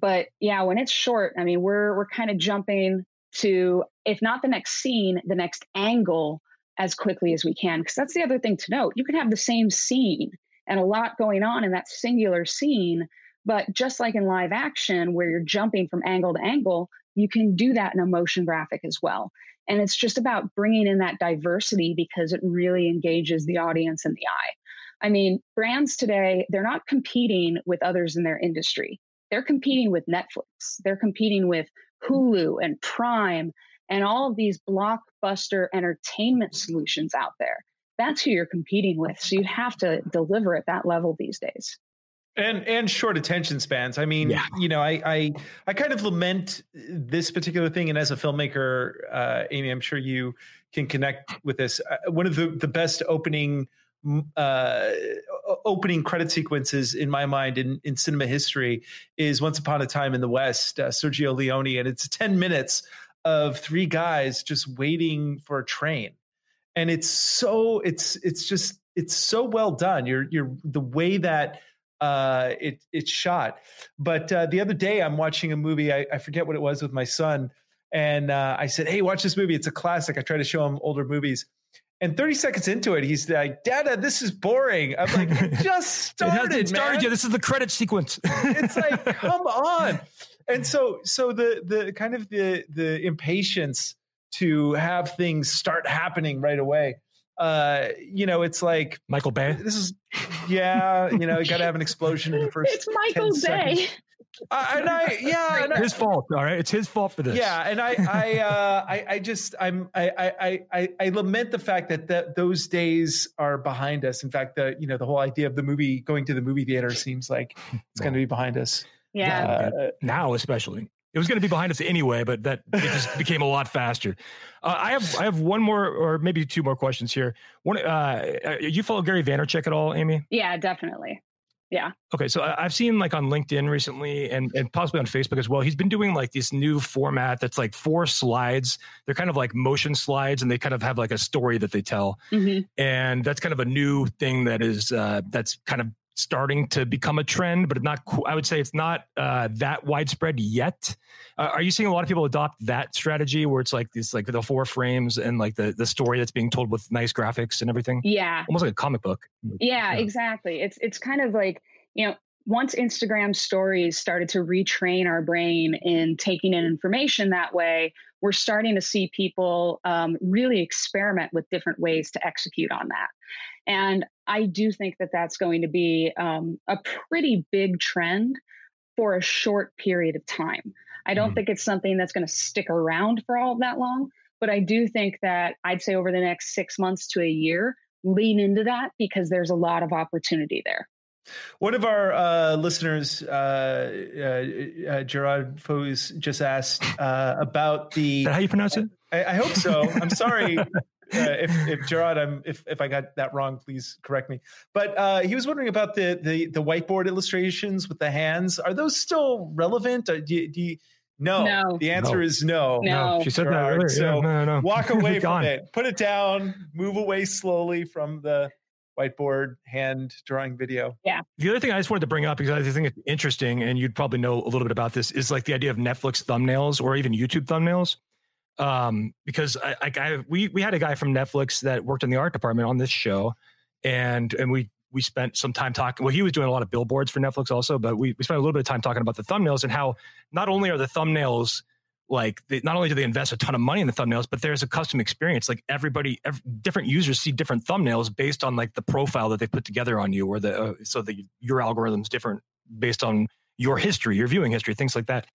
But yeah, when it's short, I mean, we're we're kind of jumping to if not the next scene, the next angle as quickly as we can. Because that's the other thing to note. You can have the same scene and a lot going on in that singular scene, but just like in live action, where you're jumping from angle to angle, you can do that in a motion graphic as well. And it's just about bringing in that diversity because it really engages the audience and the eye. I mean, brands today, they're not competing with others in their industry. They're competing with Netflix, they're competing with Hulu and Prime and all of these blockbuster entertainment solutions out there. That's who you're competing with. So you have to deliver at that level these days and and short attention spans. I mean yeah. you know I, I i kind of lament this particular thing. And as a filmmaker uh amy i'm sure you can connect with this. Uh, one of the the best opening uh opening credit sequences in my mind in in cinema history is once upon a time in the west uh, sergio leone. And it's 10 minutes of three guys just waiting for a train. And it's so it's it's just it's so well done. You're you're the way that uh, it it's shot. But uh, the other day, I'm watching a movie. I, I forget what it was with my son, and uh, I said, "Hey, watch this movie. It's a classic." I try to show him older movies. And 30 seconds into it, he's like, Dada, this is boring. I'm like, <laughs> just started. it started yet. This is the credit sequence. it's like, <laughs> come on. And so so the the kind of the the impatience to have things start happening right away uh, you know, it's like Michael Bay. This is, yeah, you know, you got to have an explosion in the first. It's Michael Bay. Uh, and I, yeah, and his fault. All right, it's his fault for this. Yeah, and I, I, uh, I, I just, I'm, I, I, I, I lament the fact that that those days are behind us. In fact, the, you know, the whole idea of the movie going to the movie theater seems like it's going to be behind us. Yeah, uh, now especially. It was going to be behind us anyway, but that it just <laughs> became a lot faster. Uh, I have I have one more or maybe two more questions here. One, uh, uh you follow Gary Vaynerchuk at all, Amy? Yeah, definitely. Yeah. Okay, so I've seen like on LinkedIn recently, and and possibly on Facebook as well. He's been doing like this new format that's like four slides. They're kind of like motion slides, and they kind of have like a story that they tell. Mm-hmm. And that's kind of a new thing that is uh, that's kind of starting to become a trend, but not. I would say it's not uh, that widespread yet. Uh, are you seeing a lot of people adopt that strategy where it's like these like the four frames and like the the story that's being told with nice graphics and everything? Yeah, almost like a comic book. Yeah, yeah. exactly. It's it's kind of like you know once Instagram stories started to retrain our brain in taking in information that way, we're starting to see people um, really experiment with different ways to execute on that. And I do think that that's going to be um, a pretty big trend for a short period of time. I don't mm-hmm. think it's something that's going to stick around for all of that long, but I do think that I'd say over the next six months to a year, lean into that because there's a lot of opportunity there. One of our uh, listeners, uh, uh, uh Gerard Foes, just asked uh, about the. how you pronounce it? I, I hope so. I'm sorry. <laughs> Uh, <laughs> if, if Gerard, I'm if, if I got that wrong, please correct me. But uh, he was wondering about the, the the whiteboard illustrations with the hands. Are those still relevant? do, you, do you, no. no. The answer no. is no. No. She said Gerard. that earlier. So yeah, no, no. walk away <laughs> from it. Put it down. Move away slowly from the whiteboard hand drawing video. Yeah. The other thing I just wanted to bring up because I think it's interesting, and you'd probably know a little bit about this, is like the idea of Netflix thumbnails or even YouTube thumbnails. Um, because I, I, I we we had a guy from Netflix that worked in the art department on this show, and and we we spent some time talking. Well, he was doing a lot of billboards for Netflix also, but we, we spent a little bit of time talking about the thumbnails and how not only are the thumbnails like they, not only do they invest a ton of money in the thumbnails, but there's a custom experience. Like everybody, every, different users see different thumbnails based on like the profile that they put together on you, or the uh, so that your algorithm's different based on your history, your viewing history, things like that.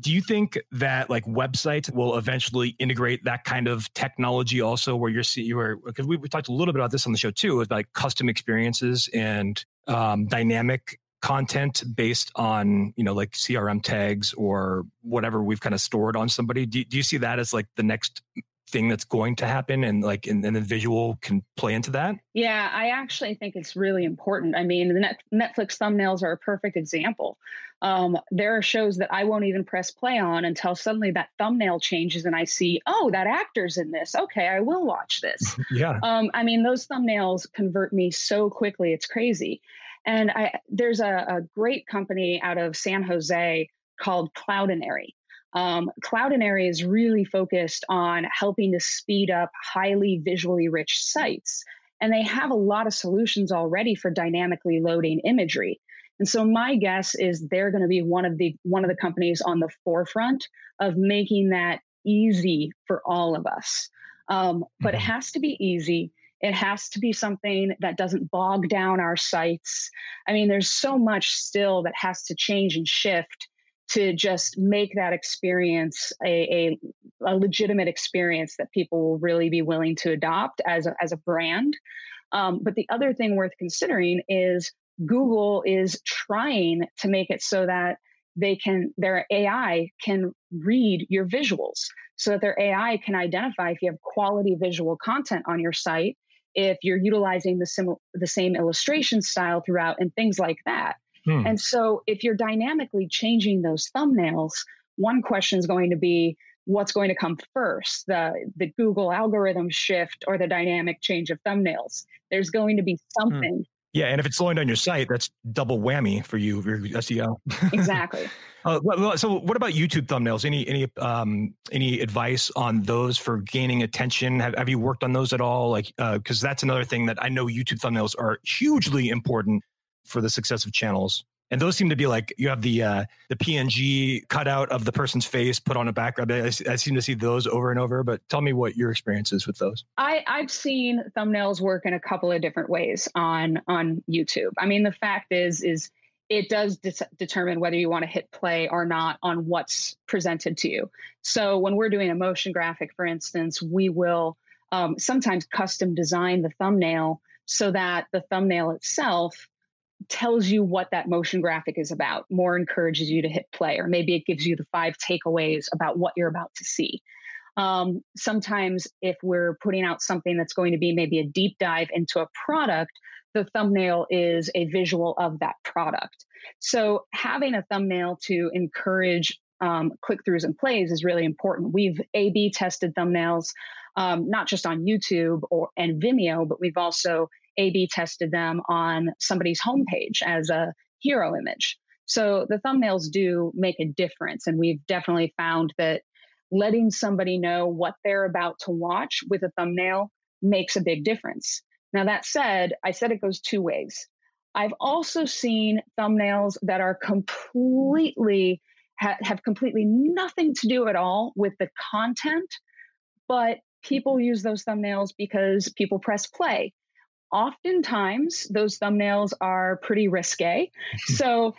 Do you think that like websites will eventually integrate that kind of technology also, where you're seeing where because we, we talked a little bit about this on the show too, about like custom experiences and um, dynamic content based on you know like crm tags or whatever we've kind of stored on somebody? Do, do you see that as like the next thing that's going to happen and like and, and the visual can play into that? Yeah i actually think it's really important. I mean the Net- netflix thumbnails are a perfect example. Um, there are shows that i won't even press play on until suddenly that thumbnail changes and i see oh that actor's in this. Okay i will watch this. <laughs> Yeah. Um, i mean those thumbnails convert me so quickly it's crazy. And I, there's a, a, great company out of San Jose called Cloudinary. Um, Cloudinary is really focused on helping to speed up highly visually rich sites. And they have a lot of solutions already for dynamically loading imagery. And so my guess is they're going to be one of the one of the companies on the forefront of making that easy for all of us. Um, but it mm-hmm. has to be easy. It has to be something that doesn't bog down our sites. I mean, there's so much still that has to change and shift to just make that experience a, a, a legitimate experience that people will really be willing to adopt as a, as a brand. Um, but the other thing worth considering is Google is trying to make it so that they can their AI can read your visuals so that their AI can identify if you have quality visual content on your site if you're utilizing the, sim- the same illustration style throughout and things like that. Hmm. And so if you're dynamically changing those thumbnails, one question is going to be what's going to come first the the google algorithm shift or the dynamic change of thumbnails there's going to be hmm. something yeah, and if it's slowing down your site, that's double whammy for you, your SEO. <laughs> Exactly. uh, so, what about YouTube thumbnails? Any any um, any advice on those for gaining attention? Have, have you worked on those at all? Like, because uh, that's another thing that I know YouTube thumbnails are hugely important for the success of channels and those seem to be like you have the uh, the PNG cutout of the person's face put on a background. I, I, seem to see those over and over. But tell me what your experience is with those. I, I've seen thumbnails work in a couple of different ways on on YouTube. I mean, the fact is is it does de- determine whether you want to hit play or not on what's presented to you. So when we're doing a motion graphic, for instance, we will um, sometimes custom design the thumbnail so that the thumbnail itself tells you what that motion graphic is about, more encourages you to hit play, or maybe it gives you the five takeaways about what you're about to see. Um, sometimes, if we're putting out something that's going to be maybe a deep dive into a product, the thumbnail is a visual of that product. So, having a thumbnail to encourage um, click throughs and plays is really important. We've A B tested thumbnails, um, not just on YouTube or and Vimeo, but we've also a B tested them on somebody's homepage as a hero image. So the thumbnails do make a difference. And we've definitely found that letting somebody know what they're about to watch with a thumbnail makes a big difference. Now, that said, I said it goes two ways. I've also seen thumbnails that are completely, ha- have completely nothing to do at all with the content, but people use those thumbnails because people press play oftentimes those thumbnails are pretty risque. <laughs> so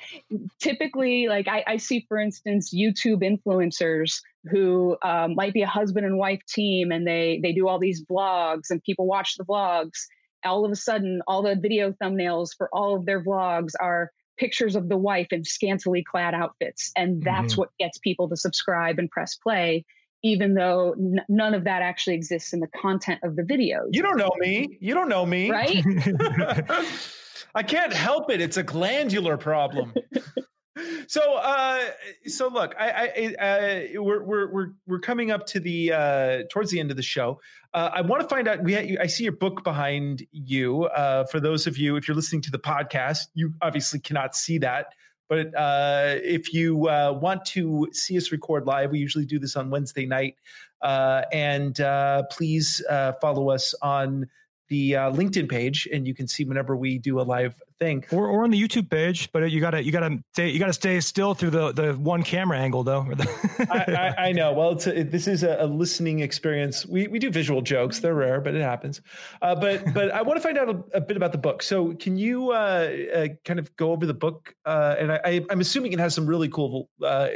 typically, like I, I, see, for instance, YouTube influencers who um, might be a husband and wife team, and they they do all these vlogs, and people watch the vlogs. All of a sudden, all the video thumbnails for all of their vlogs are pictures of the wife in scantily clad outfits, and that's mm-hmm. what gets people to subscribe and press play even though n- none of that actually exists in the content of the video. You don't know me. You don't know me. Right? <laughs> I can't help it. It's a glandular problem. <laughs> so uh so look i i uh we're we're we're we're coming up to the uh towards the end of the show uh i want to find out we ha- i see your book behind you uh for those of you if you're listening to the podcast you obviously cannot see that but uh, if you uh, want to see us record live, we usually do this on Wednesday night. Uh, and uh, please uh, follow us on the uh, LinkedIn page, and you can see whenever we do a live thing, or, or on the YouTube page. But you gotta you gotta stay you gotta stay still through the the one camera angle though. <laughs> I, I, I, know. Well, it's a, this is a, a, listening experience. We we do visual jokes. They're rare, but it happens. Uh, but <laughs> but I want to find out a, a, bit about the book. So can you uh, uh, kind of go over the book? Uh, and I, am assuming it has some really cool uh,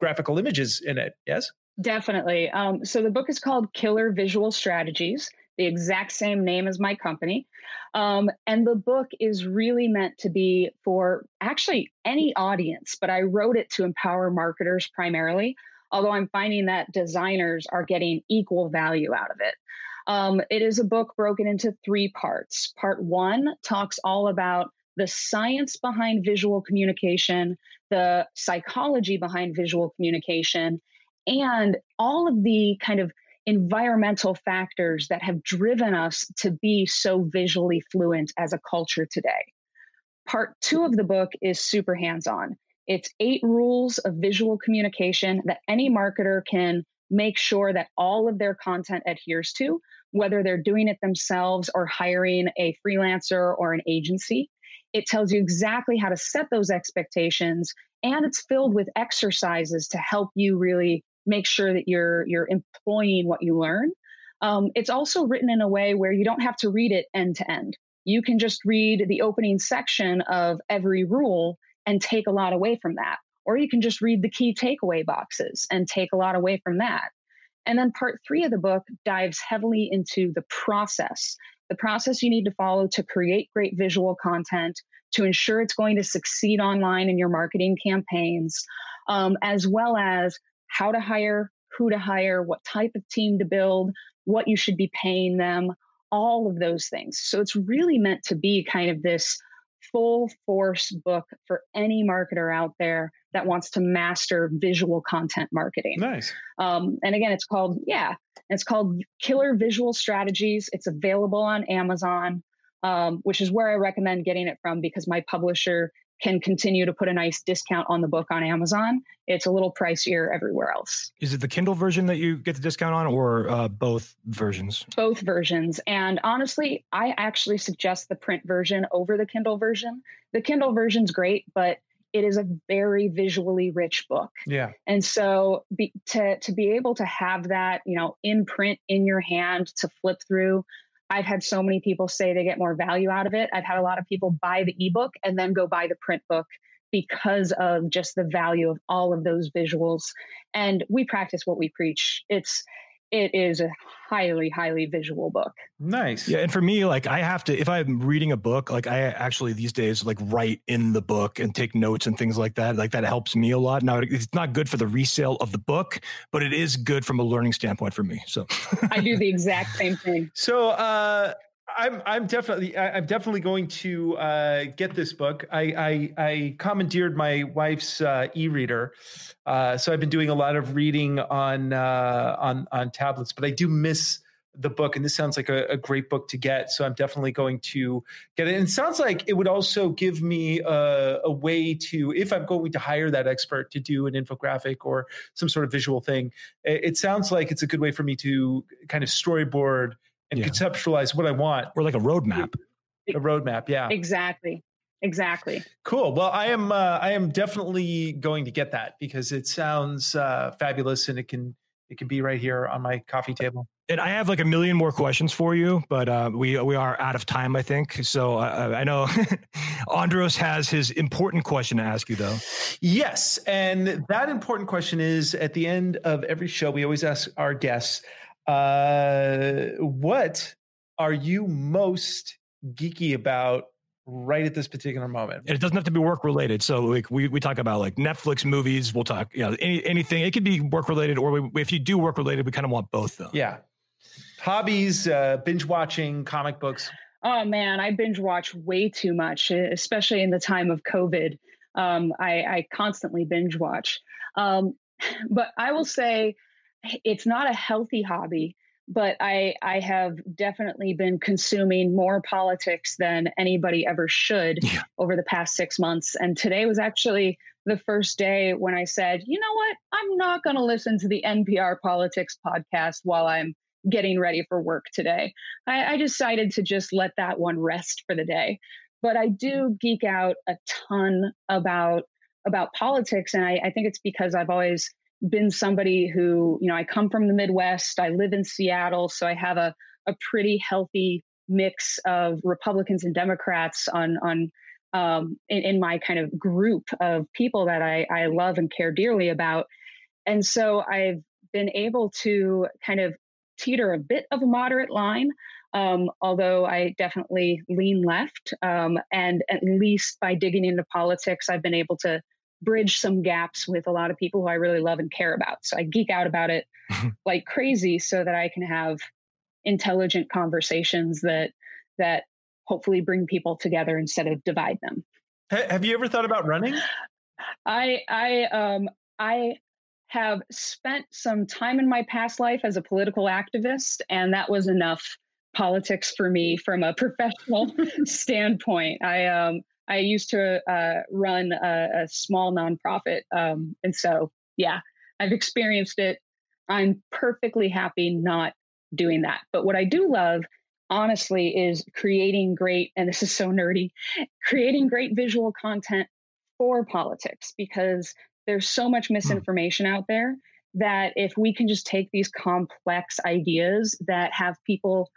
graphical images in it. Yes. Definitely. Um, so the book is called Killer Visual Strategies the exact same name as my company. Um, and the book is really meant to be for actually any audience, but I wrote it to empower marketers primarily, although I'm finding that designers are getting equal value out of it. Um, it is a book broken into three parts. Part one talks all about the science behind visual communication, the psychology behind visual communication, and all of the kind of environmental factors that have driven us to be so visually fluent as a culture today. Part two of the book is super hands on. It's eight rules of visual communication that any marketer can make sure that all of their content adheres to, whether they're doing it themselves or hiring a freelancer or an agency. It tells you exactly how to set those expectations, and it's filled with exercises to help you really make sure that you're you're employing what you learn. Um, it's also written in a way where you don't have to read it end to end. You can just read the opening section of every rule and take a lot away from that. Or you can just read the key takeaway boxes and take a lot away from that. And then part three of the book dives heavily into the process the process you need to follow to create great visual content, to ensure it's going to succeed online in your marketing campaigns, um, as well as how to hire, who to hire, what type of team to build, what you should be paying them, all of those things. So it's really meant to be kind of this full force book for any marketer out there that wants to master visual content marketing. Nice. Um, and again, it's called, yeah, it's called Killer Visual Strategies. It's available on Amazon, um, which is where I recommend getting it from because my publisher can continue to put a nice discount on the book on Amazon. It's a little pricier everywhere else. Is it the Kindle version that you get the discount on, or uh, both versions? Both versions. And honestly, I actually suggest the print version over the Kindle version. The Kindle version's great, but it is a very visually rich book. Yeah. And so be, to to be able to have that, you know, in print in your hand to flip through I've had so many people say they get more value out of it. I've had a lot of people buy the ebook and then go buy the print book because of just the value of all of those visuals. And we practice what we preach. It's it is a highly highly visual book. Nice. Yeah and for me like i have to if i'm reading a book like i actually these days like write in the book and take notes and things like that like that helps me a lot. Now it's not good for the resale of the book but it is good from a learning standpoint for me so. I do the <laughs> exact same thing. So uh I'm I'm definitely I'm definitely going to uh, get this book. I I, I commandeered my wife's uh, e-reader, uh, so I've been doing a lot of reading on uh, on on tablets. But I do miss the book, and this sounds like a, a, great book to get. So I'm definitely going to get it. And it sounds like it would also give me a, a way to, if I'm going to hire that expert to do an infographic or some sort of visual thing, it, it sounds like it's a good way for me to kind of storyboard and yeah. conceptualize what I want. Or like a roadmap. A roadmap, yeah. Exactly. Exactly. Cool. Well, I am uh, I am definitely going to get that because it sounds uh, fabulous and it can it can be right here on my coffee table. and I have like a million more questions for you, but uh, we we are out of time, I think. So uh, I know <laughs> Andros has his important question to ask you, though. Yes, and that important question is at the end of every show, we always ask our guests, uh, "What are you most geeky about right at this particular moment. And it doesn't have to be work related. So like we, we talk about like Netflix movies, we'll talk, you know, any, anything, it could be work related or we, if you do work related, we kind of want both though. Yeah. Hobbies, uh, binge watching, comic books. Oh man, I binge watch way too much, especially in the time of COVID. Um, I, I, constantly binge watch. Um, <sighs> but I will say it's not a healthy hobby but I I have definitely been consuming more politics than anybody ever should yeah. over the past six months. And today was actually the first day when I said, you know what, I'm not going to listen to the NPR politics podcast while I'm getting ready for work today. I, I decided to just let that one rest for the day. But I do mm-hmm. geek out a ton about about politics, and I, I think it's because I've always been somebody who, you know, I come from the Midwest, I live in Seattle, so I have a, a pretty healthy mix of Republicans and Democrats on on um, in, in, my kind of group of people that I, I love and care dearly about. And so I've been able to kind of teeter a bit of a moderate line, um, although I definitely lean left. Um, and at least by digging into politics, I've been able to bridge some gaps with a lot of people who I really love and care about. So I geek out about it <laughs> like crazy so that I can have intelligent conversations that that hopefully bring people together instead of divide them. Have you ever thought about running? I I um I have spent some time in my past life as a political activist and that was enough politics for me from a professional <laughs> standpoint. I um I used to uh, run a, a, small nonprofit. Um, and so, yeah, I've experienced it. I'm perfectly happy not doing that. But what I do love, honestly, is creating great, and this is so nerdy, creating great visual content for politics because there's so much hmm. misinformation out there that if we can just take these complex ideas that have people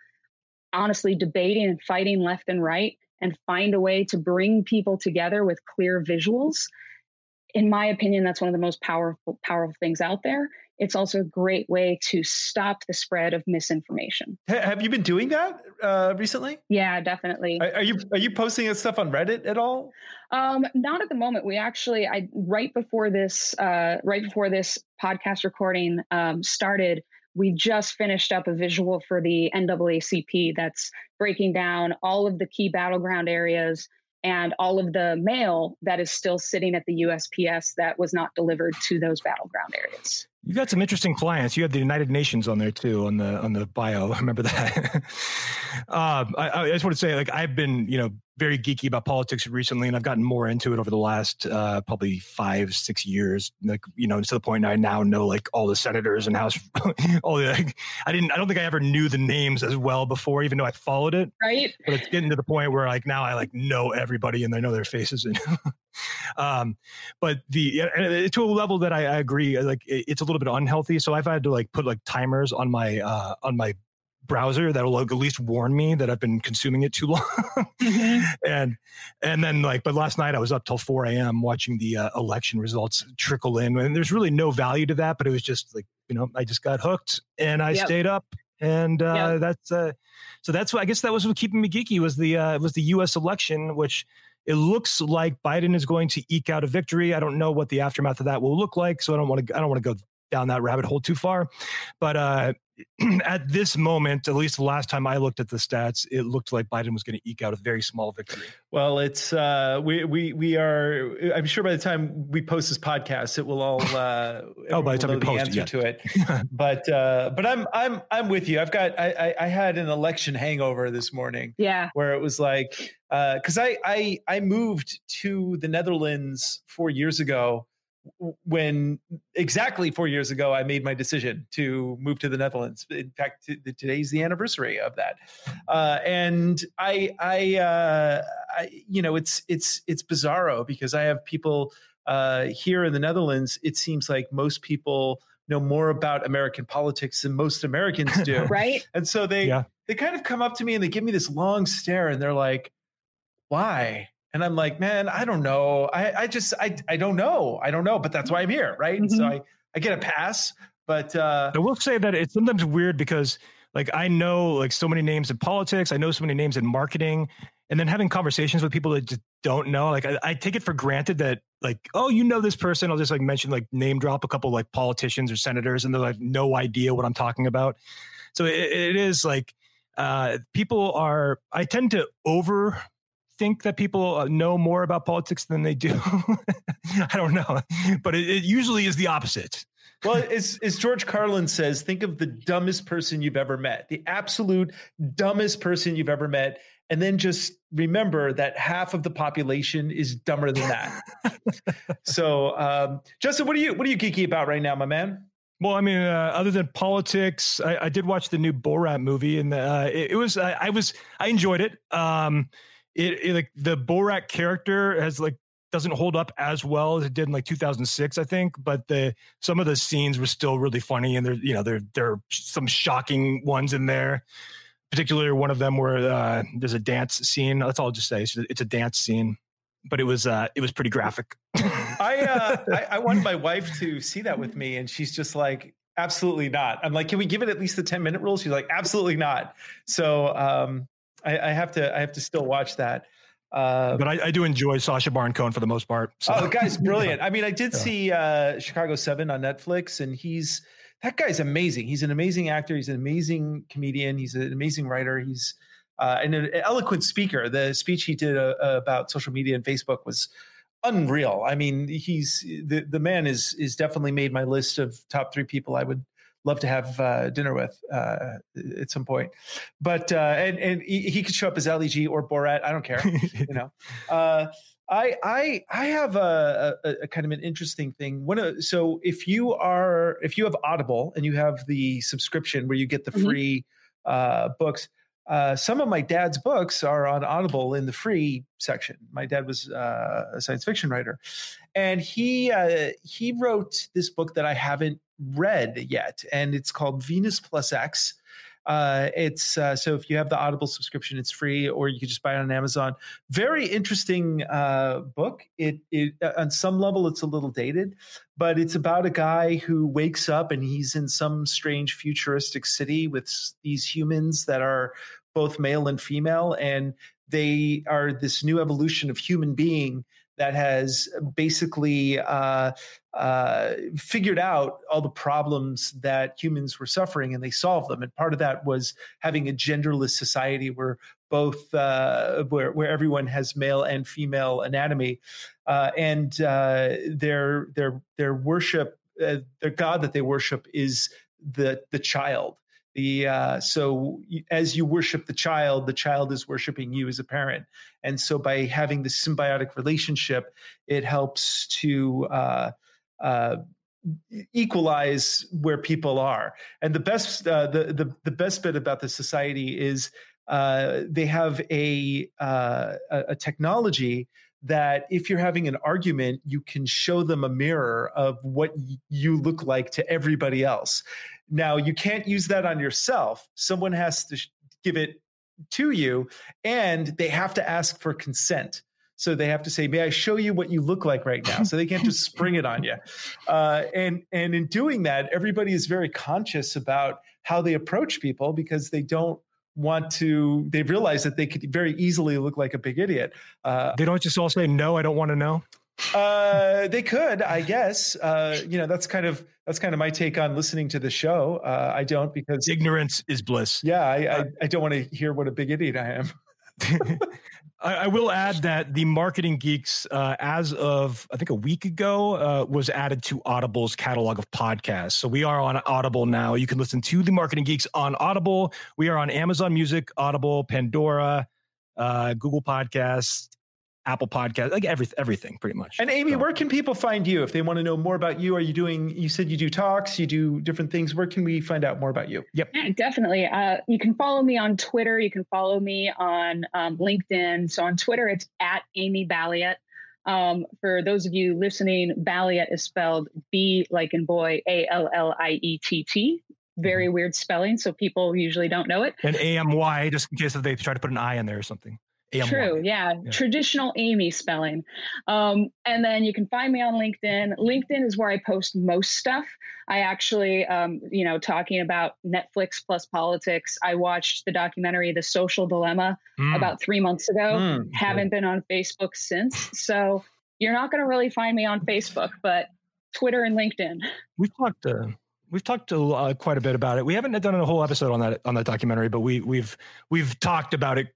honestly debating and fighting left and right and find a way to bring people together with clear visuals. In my opinion that's one of the most powerful powerful things out there. It's also a great way to stop the spread of misinformation. Have you been doing that uh, recently? Yeah definitely. Are, are, you are you posting this stuff on reddit at all? Um, not at the moment. We actually i right before this uh, right before this podcast recording um, started we just finished up a visual for the NAACP that's breaking down all of the key battleground areas and all of the mail that is still sitting at the USPS that was not delivered to those battleground areas. You got some interesting clients. You have the United Nations on there too on the on the bio. <laughs> Remember that? um, I, I, just want to say, like, I've been you know very geeky about politics recently, and I've gotten more into it over the last uh, probably five six years. Like you know, to the point I now know like all the senators and House. <laughs> all the like, I didn't. I don't think I ever knew the names as well before, even though I followed it. Right. But it's getting to the point where like now I like know everybody and I know their faces and. <laughs> um, but the to a level that I, I agree, like it's a little bit unhealthy. So I've had to like put like timers on my uh, on my browser that'll at least warn me that I've been consuming it too <laughs> long. mm-hmm. And and then like, but last night I was up till 4 a.m. watching the uh, election results trickle in, and there's really no value to that. But it was just like you know, I just got hooked and I yep. stayed up, and uh, yep. that's uh, so that's what I guess that was what keeping me geeky was the uh, was the U.S. election, which it looks like Biden is going to eke out a victory. I don't know what the aftermath of that will look like, so I don't want to. I don't want to go down that rabbit hole too far. But uh, <clears throat> at this moment, at least the last time I looked at the stats, it looked like Biden was going to eke out a very small victory. Well, it's uh, we we we are. I'm sure by the time we post this podcast, it will all. Uh, <laughs> oh, by the time we post the answer yeah. to it. <laughs> but uh, but I'm I'm I'm with you. I've got I, I, I had an election hangover this morning. Yeah, where it was like because uh, I I I moved to the Netherlands four years ago when exactly four years ago I made my decision to move to the Netherlands. In fact, t- today's the anniversary of that, uh, and I, I, uh, I, you know, it's it's it's bizarro because I have people uh, here in the Netherlands. It seems like most people know more about American politics than most Americans do. <laughs> right. And so they yeah. they kind of come up to me and they give me this long stare and they're like, why? And I'm like, man, I don't know. I, I just I I don't know. I don't know, but that's why I'm here, right? Mm-hmm. So I, I get a pass. But uh I will say that it's sometimes weird because like I know like so many names in politics, I know so many names in marketing, and then having conversations with people that just don't know. Like I, I take it for granted that like, oh, you know this person. I'll just like mention like name drop a couple like politicians or senators, and they're like no idea what I'm talking about. So it, it is like uh, people are. I tend to over think that people uh, know more about politics than they do. <laughs> I don't know, but it, it, usually is the opposite. well, as, as George Carlin says, think of the dumbest person you've ever met, the absolute dumbest person you've ever met, and then just remember that half of the population is dumber than that. <laughs> so, um, Justin, what are you what are you geeky about right now, my man? Well, I mean, uh, other than politics, I, I, did watch the new Borat movie, and uh, it, it, was I, I, was I enjoyed it. Um, it, it like the Borat character has like doesn't hold up as well as it did in like 2006, I think. But the some of the scenes were still really funny, and there you know there there are some shocking ones in there particularly one of them where uh, there's a dance scene. That's all I'll just say. It's, it's a dance scene, but it was uh, it was pretty graphic. I, uh, I I wanted my <laughs> wife to see that with me, and she's just like, absolutely not. I'm like, can we give it at least the 10 minute rule? She's like, absolutely not. So um, I, I have to I have to still watch that. Uh, but I, I, do enjoy Sacha Baron Cohen for the most part. So. Oh, the guy's <laughs> brilliant. I mean, I did yeah. see uh, Chicago Seven on Netflix, and he's that guy's amazing. He's an amazing actor. He's an amazing comedian. He's an amazing writer. He's uh, and an eloquent speaker. The speech he did uh, about social media and Facebook was unreal. I mean, he's the the man is is definitely made my list of top three people I would love to have uh, dinner with uh, at some point. But uh, and and he, he, could show up as Ali or Borat. I don't care. you know. <laughs> Uh, I I I have a, a, a, kind of an interesting thing. When so if you are if you have Audible and you have the subscription where you get the mm-hmm. free uh, books, uh, some of my dad's books are on Audible in the free section. My dad was uh, a science fiction writer, and he uh, he wrote this book that I haven't read yet, and it's called Venus Plus X uh, it's uh, so if you have the Audible subscription, it's free, or you can just buy it on Amazon. Very interesting uh, book. It, it uh, on some level it's a little dated, but it's about a guy who wakes up and he's in some strange futuristic city with these humans that are both male and female, and they are this new evolution of human being that has basically uh, uh, figured out all the problems that humans were suffering and they solved them. And part of that was having a genderless society where both uh, where where everyone has male and female anatomy, uh, and uh, their their their worship, uh, their god that they worship is the the child the uh, so as you worship the child the child is worshiping you as a parent and so by having this symbiotic relationship it helps to uh, uh, equalize where people are and the best uh, the, the the best bit about the society is uh, they have a uh, a technology that if you're having an argument, you can show them a mirror of what you look like to everybody else. Now, you can't use that on yourself. Someone has to give it to you, and they have to ask for consent. So they have to say, "May I show you what you look like right now?" So they can't just spring it on you. Uh, and and in doing that, everybody is very conscious about how they approach people because they don't want to. They realize that they could very easily look like a big idiot. Uh, they don't just all say, "No, I don't want to know." Uh, they could, I guess. Uh, you know, that's kind of that's kind of my take on listening to the show. Uh, I don't because ignorance is bliss. Yeah, I, I, uh, I don't want to hear what a big idiot I am. <laughs> I, I, will add that the Marketing Geeks, uh, as of I think a week ago, uh, was added to Audible's catalog of podcasts. So we are on Audible now. You can listen to the Marketing Geeks on Audible. We are on Amazon Music, Audible, Pandora, uh, Google Podcasts, Apple Podcast, like everything, everything pretty much. And Amy, so. where can people find you if they want to know more about you? Are you doing? You said you do talks, you do different things. Where can we find out more about you? Yep, yeah, definitely. Uh, you can follow me on Twitter. You can follow me on um, LinkedIn. So on Twitter, it's at Amy Balliett. Um, for those of you listening, Balliett is spelled B like in boy, A L L I E T T. Very weird spelling, so people usually don't know it. And A M Y, just in case if they try to put an I in there or something. A-M-Y. True, yeah. yeah. traditional Amy spelling. Um, and then you can find me on LinkedIn. LinkedIn is where I post most stuff. I actually, um, you know, talking about Netflix plus politics. I watched the documentary The Social Dilemma mm. about three months ago. Mm, Haven't been on Facebook since. So you're not going to really find me on Facebook, but Twitter and LinkedIn. We've talked. Uh, we've talked uh, quite a bit about it. We haven't done a whole episode on that on that documentary, but we we've we've talked about it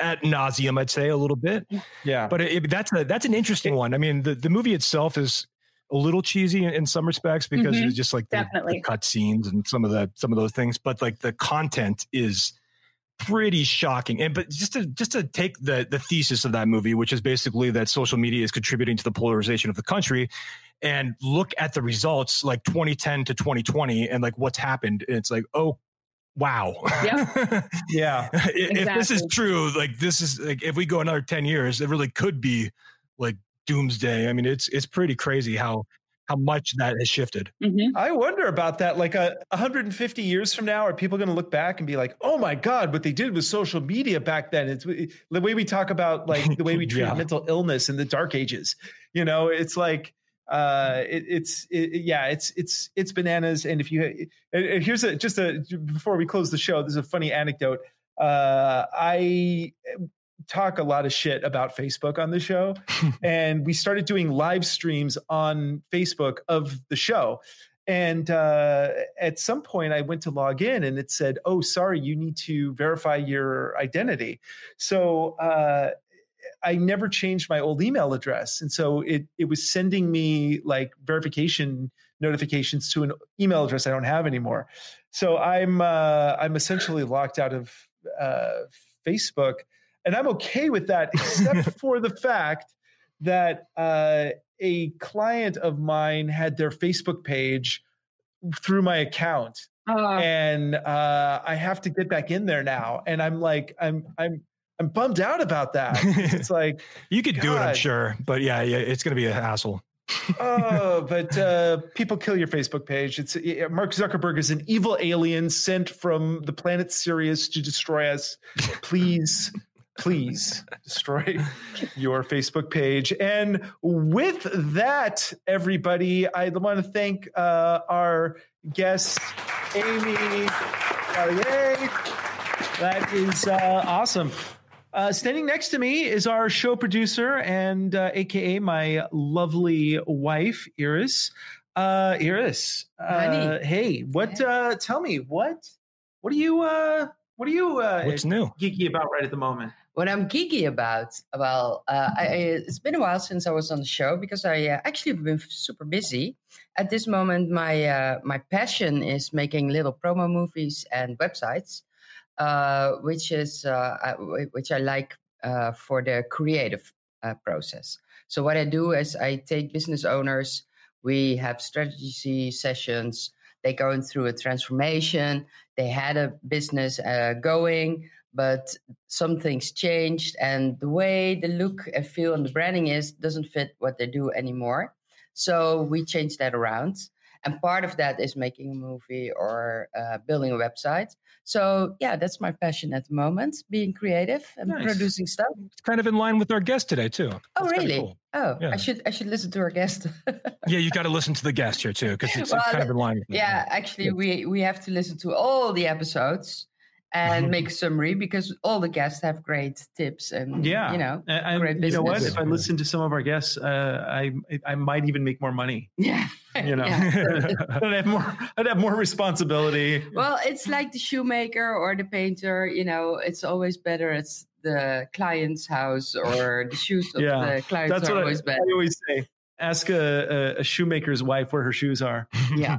at nauseum, I'd say a little bit. Yeah, but it, that's a that's an interesting one. I mean, the the movie itself is a little cheesy in, in some respects because mm-hmm. it's just like the, the cut scenes and some of the some of those things. But like the content is pretty shocking. And but just to just to take the the thesis of that movie, which is basically that social media is contributing to the polarization of the country, and look at the results like 2010 to 2020 and like what's happened. And it's like, oh wow. <laughs> Yeah. yeah. if exactly. this is true, like this is like if we go another 10 years, it really could be like doomsday. I mean, it's it's pretty crazy how how much that has shifted. Mm-hmm. I wonder about that. Like a uh, 150 years from now, are people going to look back and be like, "Oh my God, what they did with social media back then"? It's the way we talk about like the way we <laughs> treat yeah. mental illness in the dark ages. You know, it's like uh it, it's it, yeah it's it's it's bananas. And if you and here's a just a before we close the show there's a funny anecdote. Uh i talk a lot of shit about facebook on the show <laughs> and we started doing live streams on facebook of the show. And uh, at some point i went to log in and it said oh sorry you need to verify your identity. So uh, I never changed my old email address. And so it it was sending me like verification notifications to an email address I don't have anymore. So I'm uh, I'm essentially locked out of uh, Facebook, and I'm okay with that, except <laughs> for the fact that uh, a client of mine had their Facebook page through my account, uh, and uh, I have to get back in there now. And I'm like, I'm I'm I'm bummed out about that. It's <laughs> like you could God. do it, I'm sure, but yeah, yeah, it's going to be a hassle. oh, <laughs> but uh, people kill your Facebook page. It's Mark Zuckerberg is an evil alien sent from the planet Sirius to destroy us. Please, please destroy <laughs> your Facebook page. And with that, everybody, I want to thank uh, our guest, Amy Balliett. That is uh, awesome. Uh, standing next to me is our show producer and uh, AKA my lovely wife, Iris. Uh, Iris, uh, hey, what? Uh, tell me what? What are you? Uh, what are you? Uh, What's new? Geeky about right at the moment? What I'm geeky about? Well, uh, I, it's been a while since I was on the show because I uh, actually have been super busy. At this moment, my uh, my passion is making little promo movies and websites which is uh, which I like uh, for the creative uh, process. So what I do is I take business owners. We have strategy sessions. They're going through a transformation. They had a business uh, going, but some things changed, and the way the look and feel and the branding is doesn't fit what they do anymore. So we change that around. And part of that is making a movie or uh, building a website. So yeah, that's my passion at the moment, being creative and nice. producing stuff. It's kind of in line with our guest today too. Oh that's really? Cool. Oh, yeah. I should I should listen to our guest. <laughs> yeah, you got to listen to the guest here too because it's, well, it's, kind of in line. With Yeah, actually, we we have to listen to all the episodes and make a summary because all the guests have great tips and yeah, you know, and, great business. You know what? If I listen to some of our guests, uh, I I might even make more money. <laughs> Yeah, you know, yeah. <laughs> I'd have more. I'd have more responsibility. Well, it's like the shoemaker or the painter. You know, it's always better. It's the client's house or the shoes of <laughs> yeah, the clients that's what always I, better. I always say ask a, a, a, shoemaker's wife where her shoes are. Yeah.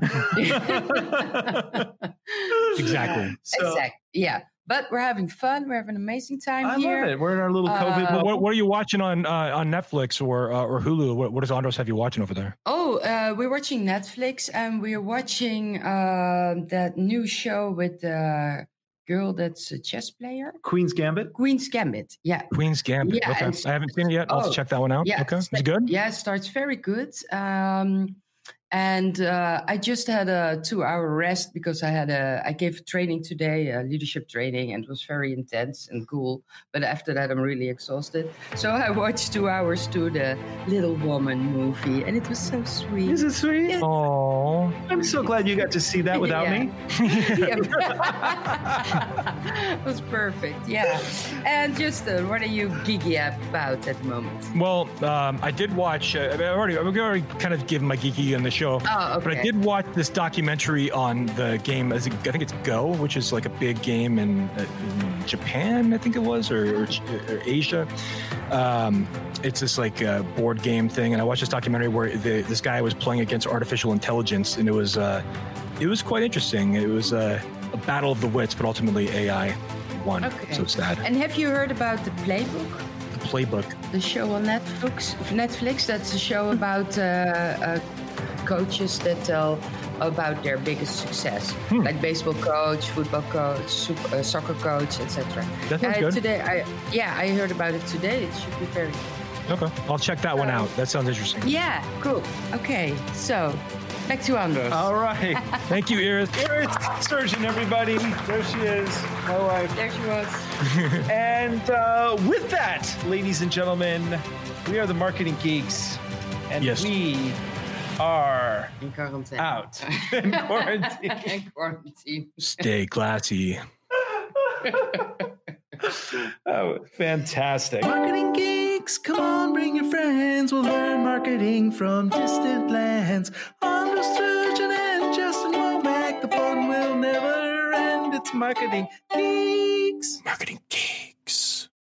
exactly. So, exactly. Yeah. But we're having fun. We're having an amazing time I here. love it. We're in our little COVID. Uh, what, what, are you watching on uh, on Netflix or uh, or Hulu? What, what, does Andros have you watching over there? Oh, uh, we're watching Netflix and we're watching uh, that new show with the girl that's a chess player. Queen's Gambit. Queen's Gambit. Yeah. Queen's Gambit. Yeah, okay. I haven't seen it yet. I'll Oh, check that one out. Yeah. Okay. Is it good? Yeah, it starts very good. Um, and uh, I just had a two-hour rest because I had a I gave training today, a leadership training, and it was very intense and cool. But after that, I'm really exhausted. So I watched two hours to the Little Woman movie, and it was so sweet. Is it sweet? Oh. I'm so glad you got to see that without me. <laughs> <laughs> <laughs> it was perfect. Yeah. And just uh, what are you geeky about at the moment? Well, um, I did watch. Uh, I already, I've already kind of given my geeky in the show. Oh, But I did watch this documentary on the game. I think it's Go, which is like a big game in, uh, in Japan, I think it was, or, or, or Asia. Um, it's this like uh, board game thing, and I watched this documentary where the, this guy was playing against artificial intelligence, and it was uh, it was quite interesting. It was uh, a battle of the wits, but ultimately AI won. Okay. So sad. And have you heard about the playbook? The playbook. the show on Netflix. Netflix. That's a show about uh, uh, coaches that tell about their biggest success, Hmm. like baseball coach, football coach, super, uh, soccer coach, etc. That sounds Uh, good. Today, I yeah, I heard about it today. It should be very. Okay, I'll check that one out. That sounds interesting. Yeah, cool. Okay, so back to Anders. All right. <laughs> Thank you, Iris. Iris Sturgeon, everybody. There she is, my wife. There she was. <laughs> And uh, with that, ladies and gentlemen, we are the marketing geeks, and Yes. we are In quarantine. out <laughs> in quarantine. In quarantine. Stay classy. <laughs> oh, fantastic! Marketing geeks, come on, bring your friends. We'll learn marketing from distant lands. Andre Sturgeon and Justin Womack, the fun will never end. It's marketing geeks. Marketing